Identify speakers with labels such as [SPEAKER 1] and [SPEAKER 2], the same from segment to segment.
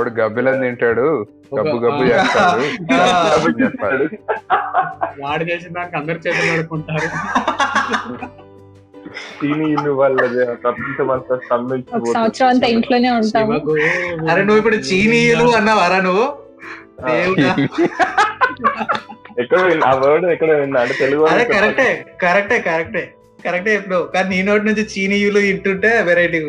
[SPEAKER 1] వాడు గబ్బిలని తింటాడు గబ్బు గబ్బు. చేస్తాడు. చెప్పాలి
[SPEAKER 2] వాడు చేసిన దానికి అందరు చేతులు.
[SPEAKER 3] సంవత్సరం అంతా ఇంట్లోనే ఉంటాము
[SPEAKER 4] అరే నువ్వు ఇప్పుడు చీనీయులు అన్నావారా నువ్వు?
[SPEAKER 5] ఆ,
[SPEAKER 4] దేవుడా.
[SPEAKER 5] ఎక్కడ ఆ వర్డ్ ఎక్కడ విన్నా అంటే తెలుగు
[SPEAKER 4] అదే కరెక్టే కరెక్టే కరెక్టే. కరెక్టే ఇప్పుడు. కానీ నీ నోటి నుంచి చీనీయులు ఇంటుంటే వెరైటీ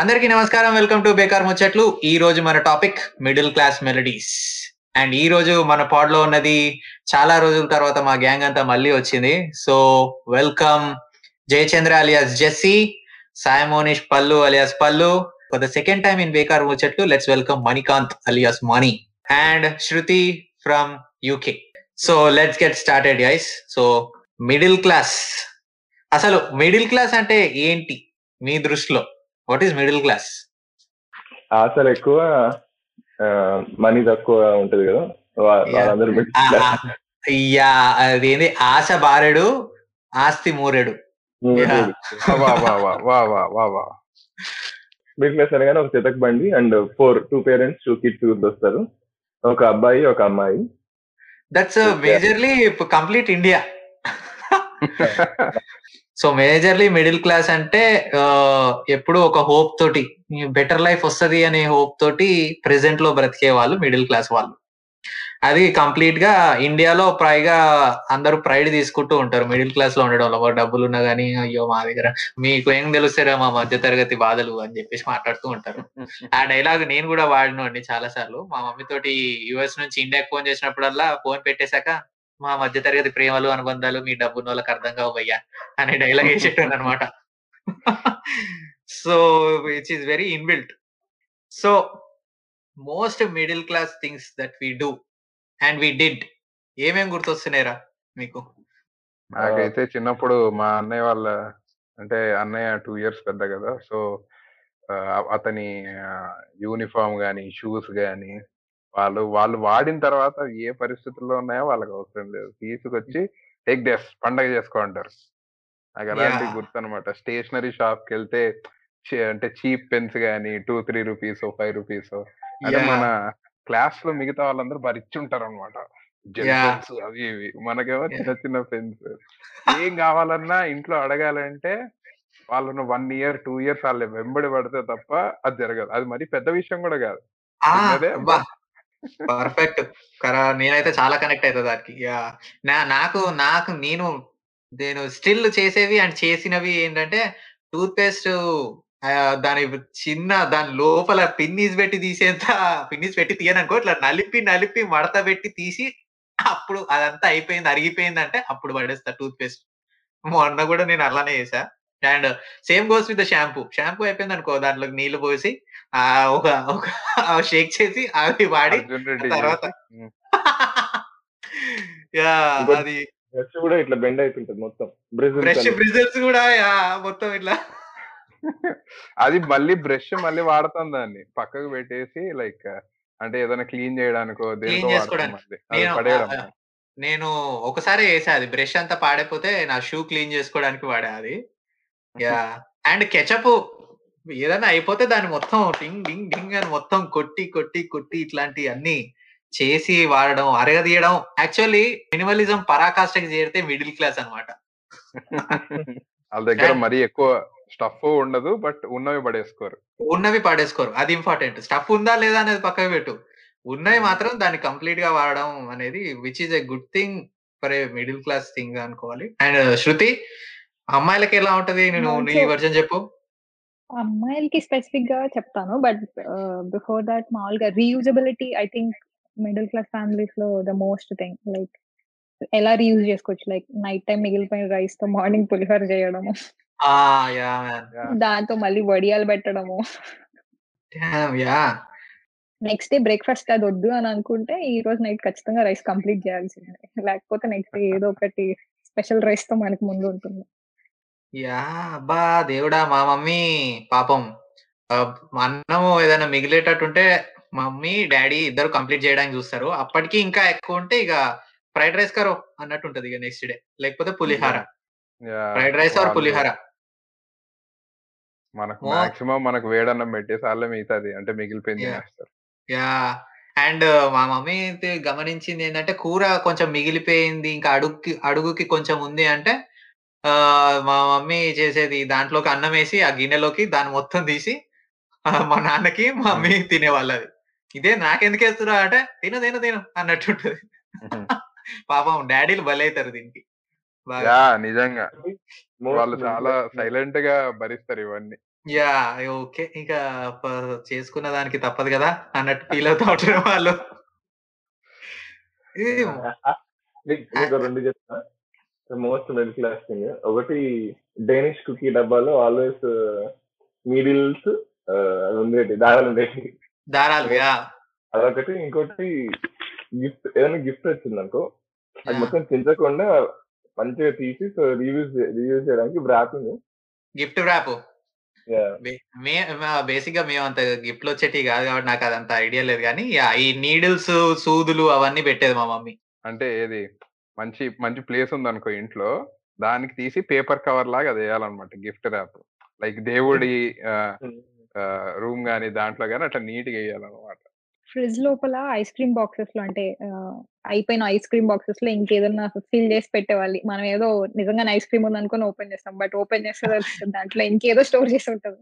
[SPEAKER 4] అందరికీ నమస్కారం. వెల్కమ్ టు బేకార్ ముచ్చట్లు. ఈ రోజు మన topic middle class melodies. And ఈ రోజు మన పాడ్లో ఉన్నది చాలా రోజుల తర్వాత మా గ్యాంగ్ అంతా మళ్ళీ వచ్చింది. So welcome Jayachandra alias Jessie Saimonish Pallu alias Pallu. For the second time in Bekaar Muchatlu let's welcome Manikanth alias Mani and Shruti from UK so let's get started guys so middle class అసలు middle class అంటే ఏంటి మీ దృష్టిలో? What is middle class
[SPEAKER 5] ఆశలు ఎక్కువ money తక్కువ ఉంటది కదా.
[SPEAKER 4] అయ్యా అదేంది? ఆశ బారెడు ఆస్తి మూరెడు.
[SPEAKER 5] మిడిల్ క్లాస్ అనగానే ఒక చితక్ బండి and four two parents two kids వస్తారు. ఒక అబ్బాయి ఒక అమ్మాయి.
[SPEAKER 4] That's. Majorly complete India so majorly middle class అంటే ఎప్పుడు ఒక హోప్ తోటి బెటర్ లైఫ్ వస్తది అనే హోప్ తోటి ప్రెసెంట్లో బ్రతికే వాళ్ళు మిడిల్ క్లాస్ వాళ్ళు. అది కంప్లీట్గా ఇండియాలో పైగా అందరూ ప్రైడ్ తీసుకుంటూ ఉంటారు. మిడిల్ క్లాస్లో ఉండడం వల్ల డబ్బులు ఉన్నా గానీ అయ్యో మా దగ్గర మీకు ఏం తెలుస్తారా మా మధ్య తరగతి బాధలు అని చెప్పేసి మాట్లాడుతూ ఉంటారు. ఆ డైలాగ్ నేను కూడా వాడినండి చాలా సార్లు మా మమ్మీ తోటి యుఎస్ నుంచి ఇండియాకి ఫోన్ చేసినప్పుడల్లా ఫోన్ పెట్టేశాక మా మధ్య తరగతి ప్రేమలు అనుబంధాలు మీ డబ్బున్న వాళ్ళకి అర్థం కావయ్యా అనే డైలాగ్ వేసేటాను అనమాట so which is very inbuilt so most middle class things that we do and we did ఏమేం గుర్తొస్తున్నాయిరా మీకు?
[SPEAKER 1] నాకైతే చిన్నప్పుడు మా అన్నయ్య వాళ్ళ అంటే అన్నయ్య టూ ఇయర్స్ పెద్ద కదా సో అతని యూనిఫామ్ కానీ షూస్ కానీ వాళ్ళు వాళ్ళు వాడిన తర్వాత ఏ పరిస్థితుల్లో ఉన్నాయో వాళ్ళకి అవసరం లేదు. తీసుకొచ్చి టేక్ డేస్ పండగ చేసుకో అంటారు. నాకు అలాంటి. గుర్తు అనమాట స్టేషనరీ షాప్కి వెళ్తే అంటే చీప్ పెన్స్ గానీ two three rupees five rupees అంటే
[SPEAKER 4] Yeah.
[SPEAKER 1] మన క్లాస్లో మిగతా వాళ్ళందరూ బాగా రిచ్ ఉంటారు అనమాట అవి ఇవి. మనకేమో చిన్న చిన్న పెన్స్. ఏం కావాలన్నా ఇంట్లో అడగాలంటే వాళ్ళను వన్ ఇయర్ టూ ఇయర్స్ వాళ్ళు వెంబడి పడితే తప్ప అది జరగదు. అది మరి పెద్ద విషయం కూడా కాదు. చిన్నదే,
[SPEAKER 4] పర్ఫెక్ట్. కరా నేనైతే చాలా కనెక్ట్ అవుతా దానికి. నా నాకు నాకు నేను నేను స్టిల్ చేసేవి అండ్ చేసినవి ఏంటంటే టూత్ పేస్ట్ దాని చిన్న దాని లోపల పిన్నీస్ పెట్టి తీసేంత పిన్నీస్ పెట్టి తీయననుకో ఇట్లా నలిపి నలిపి మడత పెట్టి తీసి అప్పుడు అదంతా అయిపోయింది అరిగిపోయింది అంటే అప్పుడు పడేస్తా టూత్ పేస్ట్ మొన్న కూడా నేను అలానే చేసా and same goes with shampoo. Shampoo అయిపోయింది అనుకో దాంట్లోకి నీళ్ళు పోసి ఆ ఒక ఒక షేక్ చేసి అవి వాడి తర్వాత అది
[SPEAKER 5] డ్రెస్ కూడా ఇట్లా బెండ్ అయిపోయింటది మొత్తం.
[SPEAKER 4] ఫ్రెష్ బ్రిజల్స్ కూడా యా, మొత్తం ఇట్లా.
[SPEAKER 1] అది మళ్ళీ బ్రష్ మళ్ళీ వాడతాం దాన్ని. పక్కకు పెట్టేసి లైక్ అంటే ఏదైనా క్లీన్ చేయడానికో
[SPEAKER 4] నేను ఒకసారి వేసా అది. బ్రష్ అంతా పాడైపోతే నా షూ క్లీన్ చేసుకోవడానికి వాడా అది. యా. అండ్ కెచప్ ఏదైనా అయిపోతే దాన్ని మొత్తం డింగ్ డింగ్ డింగ్ అని మొత్తం కొట్టి కొట్టి కొట్టి ఇట్లాంటి అన్ని చేసి వాడడం అరగదీయడం. యాక్చువల్లీ మినిమలిజం పరాకాష్ఠకి చేరితే మిడిల్ క్లాస్ అన్నమాట.
[SPEAKER 1] వాళ్ళ దగ్గర మరీ ఎక్కువ స్టఫ్ ఉండదు బట్ ఉన్నవి పడేసుకోరు.
[SPEAKER 4] ఉన్నవి పాడేసుకోరు. అది ఇంపార్టెంట్. స్టఫ్ ఉందా లేదా అనేది పక్కకు పెట్టు. ఉన్నవి మాత్రం దాన్ని కంప్లీట్గా వాడడం అనేది which is a good thing for a middle class thing అనుకోవాలి. అండ్ శృతి అమ్మాయిలకి ఎలా ఉంటది? నేను నీ వర్జన్ చెప్పు.
[SPEAKER 3] అమ్మాయిలకి స్పెసిఫిక్గా చెప్తాను. బట్ బిఫోర్ దాట్ మామూలుగా reusability I think middle class ఫ్యామిలీస్లో ద మోస్ట్ థింగ్ లైక్ ఎలా రీయూజ్ చేసుకోవచ్చు? లైక్ నైట్ టైం మిగిలిపోయిన రైస్తో మార్నింగ్ పులిహోర చేయడము. దాంతో మళ్ళీ వడియాలు పెట్టడము.
[SPEAKER 4] యా.
[SPEAKER 3] నెక్స్ట్ డే బ్రేక్ఫాస్ట్ అది వద్దు అని అనుకుంటే ఈ రోజు నైట్ ఖచ్చితంగా రైస్ కంప్లీట్ చేయాల్సిందే. లేకపోతే నెక్స్ట్ డే ఏదో ఒకటి స్పెషల్ రైస్తో మనకి ముందు ఉంటుంది.
[SPEAKER 4] యా అబ్బా దేవుడా మా మమ్మీ పాపం అన్నము ఏదైనా మిగిలేటట్టుంటే మమ్మీ డాడీ ఇద్దరు కంప్లీట్ చేయడానికి చూస్తారు అప్పటికి ఇంకా ఎక్కువ ఉంటే ఇక ఫ్రైడ్ రైస్ కరో అన్నట్టు ఉంటది ఇక నెక్స్ట్ డే లేకపోతే పులిహార ఫ్రైడ్ రైస్ ఆర్
[SPEAKER 1] వాళ్ళు-
[SPEAKER 4] పులిహార
[SPEAKER 1] మనకు
[SPEAKER 4] మో
[SPEAKER 1] మాక్సిమం మనకు వేడన్నం పెట్టేసి ఆళ్ళే మిగతాది అంటే మిగిలిపోయింది
[SPEAKER 4] యాహ్!
[SPEAKER 1] తినేస్తారు.
[SPEAKER 4] యాహ్! అండ్ మా మమ్మీ అయితే గమనించింది ఏందంటే కూర కొంచెం మిగిలిపోయింది. ఇంకా అడుగుకి అడుగుకి కొంచెం ఉంది అంటే మా మమ్మీ చేసేది దాంట్లోకి అన్నమేసి ఆ గిన్నెలోకి దాన్ని మొత్తం తీసి మా నాన్నకి, మా. మమ్మీ తినేవాళ్ళది. ఇదే నాకెందుకేస్తున్నావు అంటే తిను, తిను, తిను అన్నట్టుంటది.
[SPEAKER 1] హుహు.
[SPEAKER 4] పాపం డ్యాడీలు బలైతారు దీనికి. బాగా.
[SPEAKER 1] యాహ్! నిజంగా. వాళ్ళు చాలా
[SPEAKER 5] క్లాస్
[SPEAKER 1] సైలెంట్‌గా భరిస్తారు ఇవన్నీ.
[SPEAKER 4] యాహ్! ఓకే. ఇక చేసుకున్న దానికి తప్పదు గదా! అన్నట్టు ఫీల్ అవుతా ఉంటారు వాళ్ళు.
[SPEAKER 5] 2 చెప్తా. Most middle class thing. ఒకటి డేనిష్ కుకీ డబ్బాలో ఆల్‌వేస్ నీడిల్స్ ఆహ్, అది ఉండేటి దారాలు ఉండేటి.
[SPEAKER 4] దారాలు.
[SPEAKER 5] అదొకటి. ఇంకోటి గిఫ్ట్ ఏదైనా గిఫ్ట్ వచ్చిందనుకో అది
[SPEAKER 4] యాహ్!
[SPEAKER 5] మొత్తం చించకుండా మంచిగా తీసి సో రీయూజ్ రీయూజ్ చేయడానికి వ్రాపింగ్.
[SPEAKER 4] Gift wrap.
[SPEAKER 5] యాహ్!
[SPEAKER 4] బే మే మ బేసిక్‌గా మేమంత గిఫ్ట్‌లొచ్చేటివి గాదు కాబట్టి నాకదంత ఐడియా లేదు గానీ, యాహ్! ఈ నీడిల్స్, సూదులు అవన్నీ పెట్టేది మా మమ్మీ.
[SPEAKER 1] అంటే ఏది మంచి మంచి ప్లేస్ ఉందనుకో ఇంట్లో, దానికి తీసి పేపర్ కవర్ లాగా అదేయాలన్నమాట గిఫ్ట్ ర్యాప్. లైక్ దేవుడి రూమ్ గాని దాంట్లో గాని అట్లా నీట్‌గా ఎయ్యాలన్నమాట.
[SPEAKER 3] ఫ్రిడ్జ్ లోపల ఐస్ క్రీమ్ బాక్సెస్‌లో అంటే ఆహ్, అయిపోయిన ఐస్ క్రీమ్ బాక్సెస్‌లో ఇంకేదన్నా ఫిల్ చేసి పెట్టేవాళ్ళు. మనం ఏదో నిజంగానే ఐస్ క్రీమ్ ఉందనుకోని ఓపెన్ చేస్తాం. బట్ ఓపెన్ చేస్తే దాంట్లో ఇంకేదో స్టోర్ చేసి ఉంటది.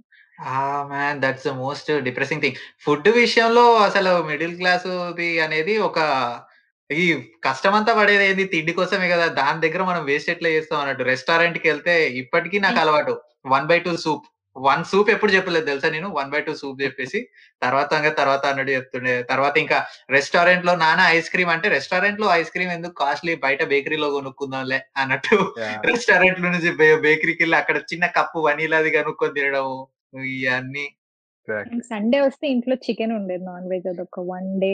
[SPEAKER 4] ఆ! Man that's the most depressing thing. Food విషయంలో అసలు మిడిల్ క్లాస్‌ది అనేది ఒక ఈ కష్టమంతా పడేదేంది తిండి కోసమే గదా! దాని దగ్గర మనం వేస్ట్ ఎట్లా చేస్తాం అన్నట్టు. రెస్టారెంట్‌కెళ్తే ఇప్పటికి నాకు అలవాటు. 1/2 సూప్. 1 సూప్ ఎప్పుడు చెప్పలేదు తెలుసా నేను. 1/2 సూప్ చెప్పేసి తర్వాత తర్వాత అన్నట్టు చెప్తుండే. తర్వాత ఇంకా రెస్టారెంట్‌లో నాన్న ఐస్ క్రీమ్ అంటే రెస్టారెంట్‌లో ఐస్ క్రీమ్ ఎందుకు కాస్ట్‌లీ బయట బేకరీలో కొనుక్కుందాంలే అన్నట్టు
[SPEAKER 1] యాహ్!
[SPEAKER 4] రెస్టారెంట్‌లో నుంచి బే బేకరీకెళ్ళి అక్కడ చిన్న కప్పు వనీలాది కొనుక్కొని తినడం.
[SPEAKER 1] ఎగ్జాక్ట్‌లీ.
[SPEAKER 3] సండే వస్తే ఇంట్లో చికెన్ ఉండేది నాన్ వెజ్ అదొక one day.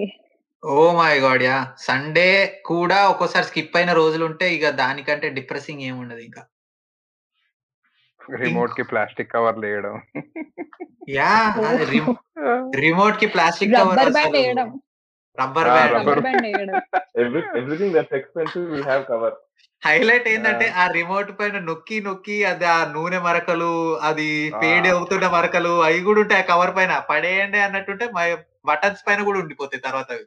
[SPEAKER 4] Oh my god! Yeah! Sunday కూడా ఒక్కోసారి స్కిప్ అయిన రోజులుంటే ఇగ దానికంటే డిప్రెసింగ్ ఏముండదింక. ఇంక్
[SPEAKER 1] రిమోట్‌కి ప్లాస్టిక్ కవర్‌లేయడం.
[SPEAKER 4] యాహ్! అది రిమ్
[SPEAKER 1] ఆ!
[SPEAKER 4] రిమోట్‌కి plastic cover
[SPEAKER 3] rubber band
[SPEAKER 5] everything that's expensive will have cover.
[SPEAKER 4] Highlight
[SPEAKER 1] ఆ!
[SPEAKER 4] ఏందంటే ఆ రిమోట్ పైన నొక్కి, నొక్కి అది ఆ నూనె మరకలు, అది! ఫేడ్ అవుతున్న మరకలు అయి గూడా ఉంటాయి ఆ కవర్ పైన. పడేయండి అన్నట్టుంటే బటన్స్ పైన గూడా ఉండిపోతాయి తర్వాత అవి.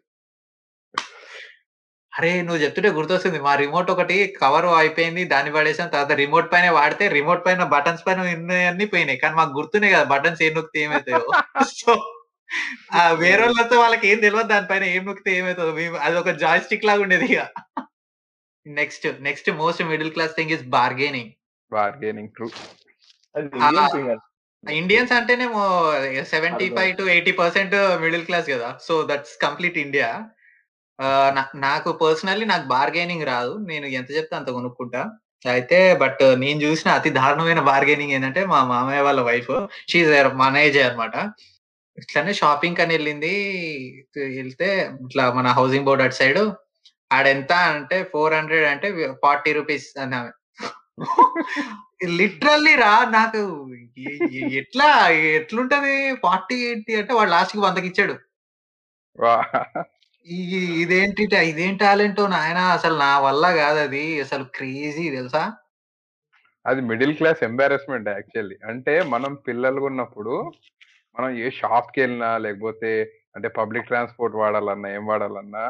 [SPEAKER 4] అరే! నువ్వు చెప్తుంటే గుర్తొస్తుంది. మా రిమోట్ ఒకటి కవర్ అయిపోయింది. దాన్ని పడేసాం. తర్వాత రిమోట్ పైనే వాడితే రిమోట్ పైన బటన్స్ పైన ఉన్నయన్నీ పోయినాయి. కానీ మాకు గుర్తున్నాయి గదా! బటన్స్ ఏం నొక్కితే ఏమైతాయో. సో, ఆ
[SPEAKER 5] హ్మ్.
[SPEAKER 4] వేరోళ్ళతో వాళ్ళకేం తెలవదు దాని పైన ఏం నొక్కితే ఏమైతదో. మేము అదొక జాయ్ స్టిక్ లాగా ఉండేదిగ. Next, next most middle class thing is bargaining.
[SPEAKER 1] Bargaining true.
[SPEAKER 5] అది
[SPEAKER 4] ఆ!
[SPEAKER 5] ఇండియన్ థింగ్ అది.
[SPEAKER 4] ఇండియన్స్ అంటేనేమో
[SPEAKER 5] అర్థం.
[SPEAKER 4] 75-80% మిడిల్ క్లాస్ గదా! So, that's complete India. నాకు పర్సనల్లీ నాకు బార్గెనింగ్ రాదు. నేను ఎంత చెప్తే అంత కొనుక్కుంటా. అయితే బట్ నేను చూసిన అతి దారుణమైన బార్గెనింగ్ ఏంటంటే మా మామయ్య వాళ్ళ వైఫ్ షీజ్ ఈస్ అనమాట ఇట్లానే ఇట్లనే షాపింగ్ అని వెళ్ళింది వెళ్తే ఇట్లా మన హౌసింగ్ బోర్డ్ అటు సైడు ఆడెంత అంటే 400 అంటే 40 రూపీస్ అన్నామె. లిటరల్లీ రా నాకు ఎట్లా ఎట్లుంటది 40 ఏంటి అంటే వాడు లాస్ట్‌కి వందకి ఇచ్చాడు.
[SPEAKER 1] వా!
[SPEAKER 4] ఇదేంటి ట ఇదేం టాలెంటో నాయనా అసలు నా వల్ల గాదది. అసలు క్రేజీ తెలుసా?
[SPEAKER 1] అది మిడిల్ క్లాస్ ఎంబారస్మెంట్ యాక్చువల్లీ. అంటే మనం పిల్లలుగున్నప్పుడు మనం ఏ షాప్‌కెళ్ళినా లేకపోతే అంటే పబ్లిక్ ట్రాన్స్‌పోర్ట్ వాడాలన్నా, ఏం వాడాలన్నా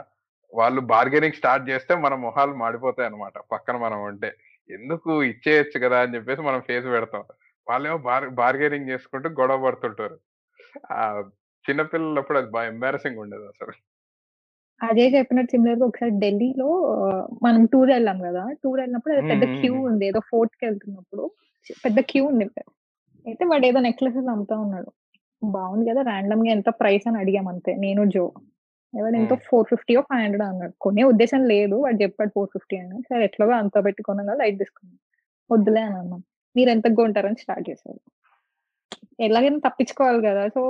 [SPEAKER 1] వాళ్ళు బార్గెనింగ్ స్టార్ట్ చేస్తే మన మొహాలు మాడిపోతాయన్నమాట. పక్కన మనం ఉంటే. ఎందుకు ఇచ్చేయొచ్చు కదా! అని చెప్పేసి మనం ఫేస్ పెడతాం. వాళ్ళేమో బార్ బార్గెనింగ్ చేసుకుంటూ గొడవ పడుతుంటారు. ఆ! చిన్న పిల్లలప్పుడు అది బా ఎంబారసింగ్ ఉండేదసలు.
[SPEAKER 3] అదే చెప్పినట్టు సిమిలర్‌గా ఒకసారి ఢిల్లీలో మనం టూర్ ఎళ్ళాం గదా! టూర్ ఎళ్ళినప్పుడు ఏదో
[SPEAKER 1] హ్మ్.
[SPEAKER 3] పెద్ద. క్యూ. ఉంది. ఏదో ఫోర్ట్‌కెళ్తున్నప్పుడు పెద్ద క్యూ ఉంది. అయితే వాడేదో నెక్లెసెస్ అమ్ముతా ఉన్నాడు. బావుంది గదా! రాండమ్‌గా ఎంత ప్రైస్ అని అడిగాం అంతే. నేను, జో. ఎవడు ఎంతో
[SPEAKER 1] హ్మ్.
[SPEAKER 3] 450 500 అన్నాడు. కొనే ఉద్దేశం లేదు. వాడు చెప్పాడు 450 అని. సరే ఎట్లాగో అంత పెట్టి కొన్నాం కదా! లైట్ తీసుకున్నాం. వద్దులే అని అన్నాం. మీరు ఎంతకు కొంటారని స్టార్ట్ చేశారు. ఎలాగైనా తప్పించుకోవాలి గదా! సో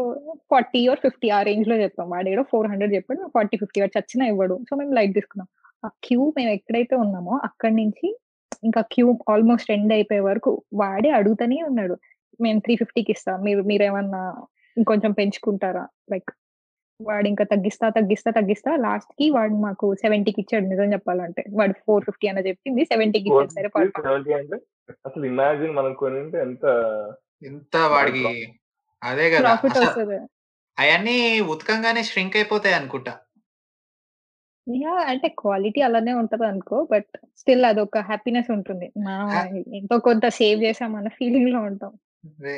[SPEAKER 3] 40 ఆర్ 50 ఆ రేంజ్‌లో చెప్పాం. వాడేడో 400 చెప్పాడు. 40, 50 వాడు చచ్చినా ఇవ్వడు. సో మేము లైట్ తీసుకున్నాం. ఆ క్యూ మేము ఎక్కడైతే ఉన్నామో అక్కడి నుంచి ఇంకా క్యూ ఆల్‌మోస్ట్ ఎండ్ అయిపోయే వరకు వాడే అడుగుతూనే ఉన్నాడు. మేము 350కి ఇస్తాం. మీరు మీరేమన్నా ఇంకొంచెం పెంచుకుంటారా? లైక్ వాడింకా తగ్గిస్తా, తగ్గిస్తా, తగ్గిస్తా లాస్ట్‌కి వాడు మాకు 70కి ఇచ్చాడు నిజం చెప్పాలంటే. వాడు 450 అని చెప్పింది 70కి ఇచ్చాడు. సరే
[SPEAKER 5] 450,
[SPEAKER 3] పర్లేదు.
[SPEAKER 5] 70 అంటే అసలు ఇమాజిన్ మనం ఎంత
[SPEAKER 4] ఎంత వాడికి అదే కదా!
[SPEAKER 3] ప్రాఫిట్
[SPEAKER 4] అసలు
[SPEAKER 3] వస్తుంది.
[SPEAKER 4] అవన్నీ ఉతకంగానే ష్రింక్ అయిపోతాయి అనుకుంటా.
[SPEAKER 3] యా అంటే క్వాలిటీ అలానే ఉంటది అనుకో బట్ స్టిల్ అదొక హ్యాపీనెస్ ఉంటుంది. మనం. ఎంతో కొంత సేవ్ చేసామన్న ఫీలింగ్లో ఉంటాం.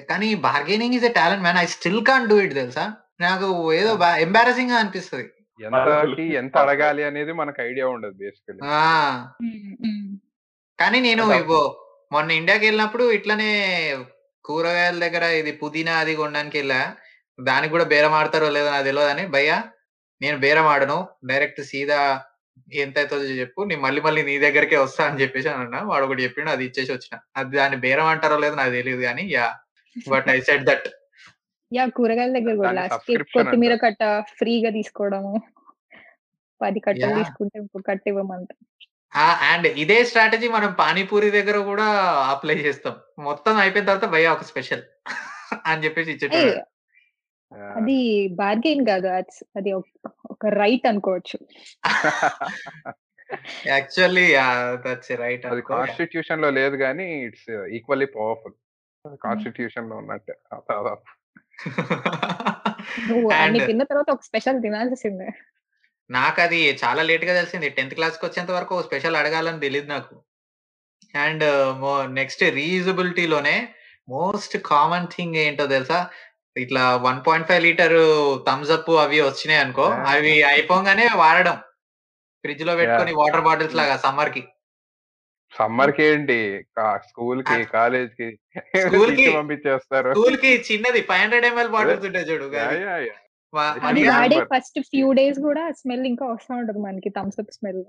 [SPEAKER 4] కానీ bargaining is a talent man I still can do it తెలుసా? నాకు ఏదో ఎంబారసింగ్గా అనిపిస్తుంది.
[SPEAKER 1] ఎంతకి ఎంత అడగాలి అనేది మనకు ఐడియా ఉండదు బేసికలీ.
[SPEAKER 4] కానీ నేను మొన్న ఇండియాకి వెళ్ళినప్పుడు ఇట్లనే కూరగాయల దగ్గర ఇది పుదీనా అది కొనడానికి వెళ్ళా. దానికి కూడా బేరం ఆడతారో లేదో నాకు తెలియదు అని భయ్యా నేను బేరం ఆడను. డైరెక్ట్ సీదా ఎంత అవుతుందో చెప్పు. నేను మళ్ళీ మళ్ళీ నీ దగ్గరికే వస్తా అని చెప్పేసి అని అన్నా. వాడు ఒకటి చెప్పిండు అది ఇచ్చేసి వచ్చిన. అది దాన్ని బేరం అంటారో లేదో నాకు తెలియదు కానీ yeah. But I said that.
[SPEAKER 3] Yeah కూరగాయల దగ్గర కూడా. లాస్ట్ కొత్తిమీర. కట్ట ఫ్రీగా తీసుకోవడము. పది కట్టలు
[SPEAKER 4] Yeah.
[SPEAKER 3] తీసుకుంటే ఇంకో కట్ట ఇవ్వమంట.
[SPEAKER 4] అండ్ ఇదే స్ట్రాటజీ మనం పానీపూరి దగ్గర కూడా అప్లై చేస్తాం. మొత్తం అయిపోయిన తర్వాత భయ్యా ఒక స్పెషల్ అని చెప్పేసి ఇచ్చేటాడు
[SPEAKER 3] అది బార్గెయిన్ కాదు. అది- ఒక- రైట్ అనుకోవచ్చు.
[SPEAKER 4] యాక్చువల్లీ దట్స్ రైట్
[SPEAKER 1] అది కాన్స్టిట్యూషన్లో లేదు కానీ ఇట్స్ ఈక్వల్లీ పవర్ఫుల్. కాన్స్టిట్యూషన్లో ఉన్నట్టే. దాదాపు.
[SPEAKER 3] నువ్వు అన్ని
[SPEAKER 4] అండ్
[SPEAKER 3] తిన్న తర్వాత ఒక స్పెషల్ తినాల్సిందే
[SPEAKER 4] నాకు అది చాలా లేట్గా తెలిసింది. టెన్త్ క్లాస్కి వచ్చేంత వరకు స్పెషల్ అడగాలని తెలియదు నాకు. అండ్ నెక్స్ట్ రీయూజబిలిటీలోనే మోస్ట్ కామన్ థింగ్ ఏంటో తెలుసా? ఇట్లా one point five litre Thums Up అవి వచ్చినాయి అనుకో. అవి అయిపోగానే వాడడం. ఫ్రిడ్జ్లో పెట్టుకొని వాటర్ బాటిల్స్ లాగా
[SPEAKER 1] సమ్మర్కి సమ్మర్కి ఏంటి స్కూల్కి. కాలేజ్కి
[SPEAKER 4] School కి-
[SPEAKER 1] పంపించేస్తారు.
[SPEAKER 4] స్కూల్కి చిన్నది ఫైవ్ హండ్రెడ్ ఎంఎల్ బాటిల్స్ ఉంటాయి చూడు
[SPEAKER 3] వాడే. ఫస్ట్ ఫ్యూ డేస్ కూడా స్మెల్ ఇంకా వస్తా ఉంటది మనకి Thums Up smell.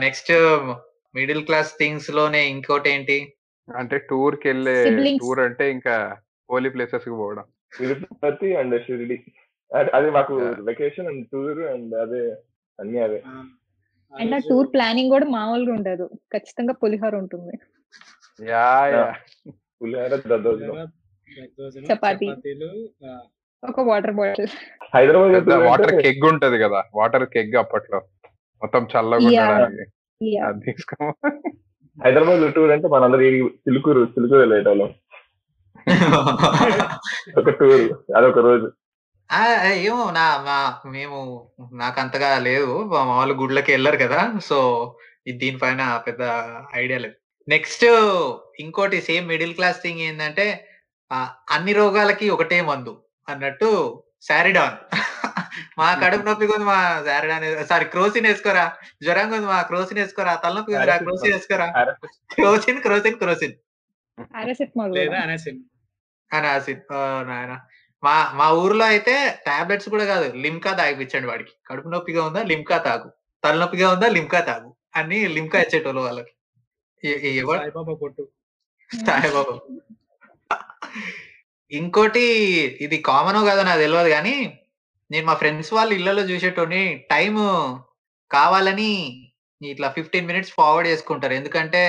[SPEAKER 4] Next middle class థింగ్స్లోనే ఇంకోటి ఏంటి
[SPEAKER 1] అంటే టూర్కి వెళ్ళే. టూర్ అంటే ఇంకా హోలీ ప్లేసెస్కి పోవడం.
[SPEAKER 5] తిరుపతి అండ్ షిరిడి. అది- మాకు
[SPEAKER 1] Yeah.
[SPEAKER 5] Vacation and tour and అదే అన్ని అదే
[SPEAKER 3] అండ్ ఆ టూర్ ప్లానింగ్ కూడా మామూలుగా ఉండదు. ఖచ్చితంగా పులిహోర ఉంటుంది.
[SPEAKER 1] Yeah yeah.
[SPEAKER 5] పులిహోర దద్దోజనం.
[SPEAKER 3] చపాతీ. ఒక water bottle.
[SPEAKER 5] Hyderabad
[SPEAKER 1] water keg ఉంటది కదా వాటర్ కెగ్ అప్పట్లో. మొత్తం చల్లగా. ఉండడానికి
[SPEAKER 5] హైదరాబాద్ టూర్ అంటే మనందరి చిలుకూరు చిలుకూరు వెళ్ళేటోళ్ళం. ఒక టూర్ అదొక రోజు.
[SPEAKER 4] ఆ, ఏమో నా మా మేము నాకు అంతగా లేదు. మా వాళ్ళు గుడ్లకి వెళ్ళరు కదా సో ఇది దీనిపైన పెద్ద ఐడియా లేదు. నెక్స్ట్ ఇంకోటి సేమ్ మిడిల్ క్లాస్ థింగ్ ఏంటంటే అన్ని రోగాలకి ఒకటే మందు అన్నట్టు శారిడాన్. మా కడుపు నొప్పి ఉంది మా శారిడాన్ సారీ క్రోసిన్ వేసుకోరా? జ్వరం ఉంది మా క్రోసిన్ వేసుకోరా? తలనొప్పి ఉందిరా క్రోసిన్ వేసుకోరా? Crocin Crocin Crocin.
[SPEAKER 3] పారాసెటమాల్
[SPEAKER 2] లేదా అనేసి
[SPEAKER 4] అని ఆసిడ్ నాయన. మా మా ఊర్లో అయితే టాబ్లెట్స్ కూడా కాదు లిమ్కా తాగిపించండి వాడికి. కడుపు నొప్పిగా ఉందా? లిమ్కా తాగు. తలనొప్పిగా ఉందా? లిమ్కా తాగు. అని లిమ్కా ఇచ్చేటోళ్ళు వాళ్ళకి. ఎవరు?
[SPEAKER 2] సాయిబాబా.
[SPEAKER 4] ఇంకోటి ఇది కామన్ కదా నాకు తెలియదు కానీ నేను మా ఫ్రెండ్స్ వాళ్ళ ఇళ్ళలో చూసేటోని టైం కావాలని ఇట్లా ఫిఫ్టీన్ మినిట్స్ ఫార్వర్డ్ చేసుకుంటారు. ఎందుకంటే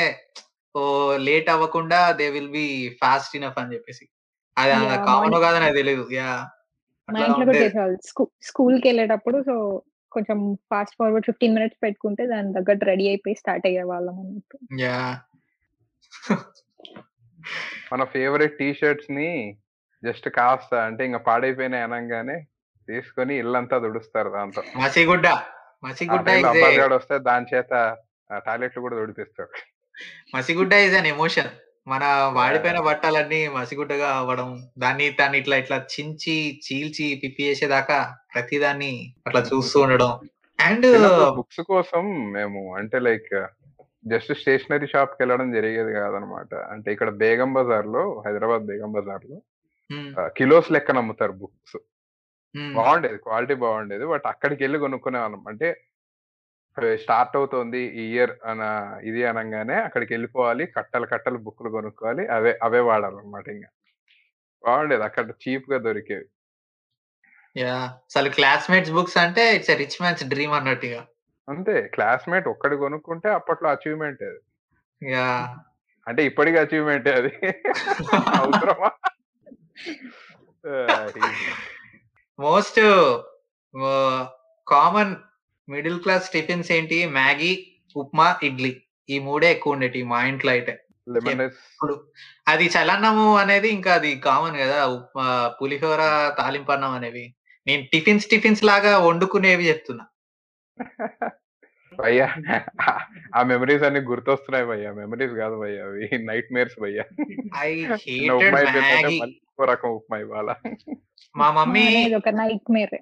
[SPEAKER 4] ఓ లేట్ అవ్వకుండా they will be fast enough అని చెప్పేసి. అది కామన్ కాదని నాకు తెలియదు యా
[SPEAKER 3] మా ఇంట్లో కూడా చేసేవాళ్ళు. స్కూల్కి వెళ్ళేటప్పుడు సో కొంచెం ఫాస్ట్ ఫార్వర్డ్ ఫిఫ్టీన్ మినిట్స్ పెట్టుకుంటే దాని తగ్గట్టు రెడీ అయిపోయి స్టార్ట్ అయ్యే వాళ్ళం అన్నట్టు.
[SPEAKER 4] యా.
[SPEAKER 1] మన ఫేవరెట్ టీ షర్ట్స్ని జస్ట్ కాస్త అంటే ఇంకా పాడైపోయినాయి అనగానే తీసుకొని ఇల్లంతా తుడుస్తారు దాంతో.
[SPEAKER 4] మసిగుడ్డ మసిగుడ్డ
[SPEAKER 1] వస్తే దాని చేత టాయిలెట్లు కూడా తుడిపిస్తాడు
[SPEAKER 4] మసిగుడ్డ ఇస్ అన్ ఎమోషన్ మన వాడిపోయిన బట్టలన్నీ మసిగుడ్డగా అవ్వడం దాన్ని దాన్ని ఇట్లా ఇట్లా చించి చీల్చి పిప్పి చేసేదాకా ప్రతిదాన్ని అట్లా చూస్తూ ఉండడం. అండ్
[SPEAKER 1] బుక్స్ కోసం మేము అంటే లైక్ జస్ట్ స్టేషనరీ షాప్కి వెళ్ళడం జరిగేది కాదనమాట. అంటే ఇక్కడ బేగం బజార్లో హైదరాబాద్ బేగం బజార్లో కిలోస్ లెక్కన అమ్ముతారు బుక్స్. బాగుండేది క్వాలిటీ బాగుండేది. బట్ అక్కడికి వెళ్ళి కొనుక్కునే వాళ్ళం. అంటే స్టార్ట్ అవుతోంది ఈ ఇయర్ అన ఇది అనగానే అక్కడికి వెళ్ళిపోవాలి కట్టలు కట్టలు బుక్లు కొనుక్కోవాలి. అవే అవే వాడాలన్నమాట ఇంకా బాగుండేది అక్కడ చీప్గా దొరికేవి.
[SPEAKER 4] యా అసలు క్లాస్మేట్స్ బుక్స్ అంటే ఇట్స్ రిచ్ మ్యాన్స్ డ్రీమ్ అన్నట్టుగా.
[SPEAKER 1] అంతే. క్లాస్మేట్ ఒక్కడి కొనుక్కుంటే అప్పట్లో అచీవ్మెంట్ అది.
[SPEAKER 4] యా
[SPEAKER 1] అంటే ఇప్పటికీ అచీవ్మెంట్ అది. అవసరమా?
[SPEAKER 4] Most common middle class tiffins ఏంటి? మ్యాగీ ఉప్మా ఇడ్లీ. ఈ మూడే ఎక్కువ ఉండేటి మా ఇంట్లో అయితే. అది చలన్నము అనేది ఇంకా అది కామన్ కదా. ఉప్మా పులిహోర తాలింపన్నం అనేవి. నేను టిఫిన్స్ టిఫిన్స్ లాగా వండుకునేవి చెప్తున్నా.
[SPEAKER 1] భయ్యా ఆ మెమరీస్ అన్ని గుర్తొస్తున్నాయి భయ్యా. మెమరీస్ కాదు భయ్యా అవి నైట్ మేర్స్ భయ్యా.
[SPEAKER 4] ఐ
[SPEAKER 1] చిన్న
[SPEAKER 4] హేటెడ్
[SPEAKER 1] ఉప్మా ఇంకో రకం ఉప్మా ఇవ్వాలా?
[SPEAKER 4] మా మమ్మీ
[SPEAKER 3] ఒక నైట్ మేర్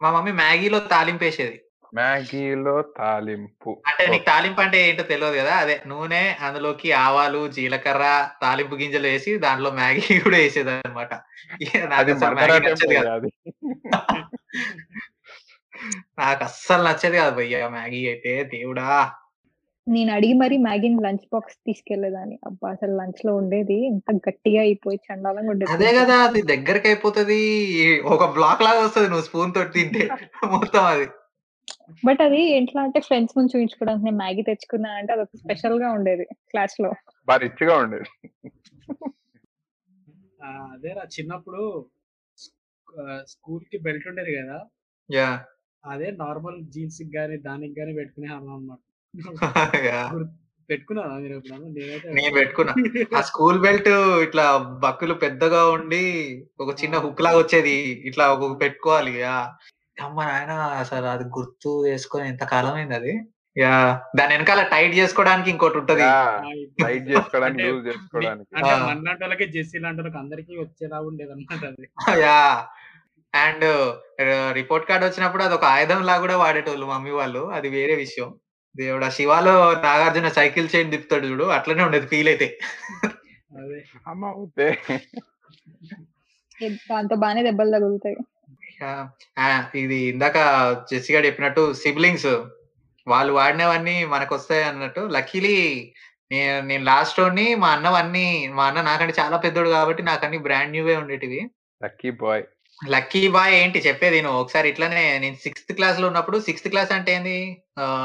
[SPEAKER 4] మా మమ్మీ మ్యాగీలో తాలింపు వేసేది.
[SPEAKER 1] మ్యాగీలో తాలింపు.
[SPEAKER 4] అంటే నీకు తాలింపు అంటే ఏంటో తెలియదు కదా? అదే నూనె అందులోకి ఆవాలు జీలకర్ర తాలింపు గింజలు వేసి దాంట్లో మ్యాగీ కూడా వేసేది అనమాట
[SPEAKER 1] అది.
[SPEAKER 4] నాకు అస్సలు నచ్చదు కాదు భయ్య మ్యాగీ అయితే దేవుడా.
[SPEAKER 3] నేను అడిగి మరి మ్యాగీని లంచ్ బాక్స్ తీసుకెళ్ళేదాన్ని అబ్బా అసలు లంచ్లో ఉండేది ఎంత గట్టిగా అయిపోయి చండాలంగా ఉండేది
[SPEAKER 4] అదే కదా అది దగ్గరికి అయిపోతుంది. ఒక బ్లాక్ లాగా వస్తుంది నువ్వు స్పూన్ తోటి తింటే మొత్తం అది.
[SPEAKER 3] బట్ అది ఎట్లా అంటే ఫ్రెండ్స్ ముందు చూపించుకోవడానికి నేను మ్యాగీ తెచ్చుకున్నా అంటే అది స్పెషల్గా ఉండేది క్లాస్లో
[SPEAKER 1] బాగా రిచ్గా ఉండేది.
[SPEAKER 2] ఆ, అదేరా చిన్నప్పుడు స్కూల్కి బెల్ట్ ఉండేది కదా.
[SPEAKER 4] యా.
[SPEAKER 2] అదే నార్మల్ జీన్స్ గానీ దానికి గానీ పెట్టుకునే వాళ్ళం అనమాట పెట్టుకున్నారా మీరు ఎప్పుడన్నా? నేనైతే
[SPEAKER 4] నేను పెట్టుకున్నా. ఆ స్కూల్ బెల్ట్ ఇట్లా బక్కులు పెద్దగా ఉండి ఒక చిన్న హుక్ లాగా వచ్చేది. ఇట్లా ఒక పెట్టుకోవాలి. యా. అమ్మ నాయన అసలు అది గుర్తు చేసుకొని ఎంత కాలం అయింది అది? యా. దాని వెనకాల టైట్ చేసుకోవడానికి ఇంకోటి ఉంటది.
[SPEAKER 1] టైట్ చేసుకోవడానికి యూజ్ చేసుకోవడానికి.
[SPEAKER 2] అంటే. మనలాంటి వాళ్ళకి జెస్సీ లాంటి వాళ్ళకి అందరికీ వచ్చేలా ఉండేది అనమాట అది.
[SPEAKER 4] యా. అండ్ రిపోర్ట్ కార్డ్ వచ్చినప్పుడు అది ఒక ఆయుధం లా కూడా వాడేటోళ్ళు మమ్మీ వాళ్ళు. అది వేరే విషయం. దేవుడా శివాలో నాగార్జున సైకిల్ చైన్ తిప్పుతాడు చూడు అట్లనే ఉండేది ఫీల్ అయితే.
[SPEAKER 3] దాంతో బాగానే దెబ్బలు తగులుతాయి.
[SPEAKER 4] యా. ఆ, ఇది ఇందాక జెస్సీ గారు చెప్పినట్టు సిబ్లింగ్స్ వాళ్ళు వాడినవన్నీ మనకు వస్తాయి అన్నట్టు. లక్కీలీ నేను నేను లాస్ట్ని మా అన్నవన్నీ మా అన్న నాకంటే చాలా పెద్దోడు కాబట్టి నాకు అన్ని బ్రాండ్ న్యూవే ఉండేటివి.
[SPEAKER 1] Lucky boy.
[SPEAKER 4] లక్కీ బాయ్ ఏంటి? చెప్పేది నేను ఒకసారి ఇట్లానే నేను సిక్స్త్ క్లాస్లో ఉన్నప్పుడు సిక్స్త్ క్లాస్ అంటే ఏంది?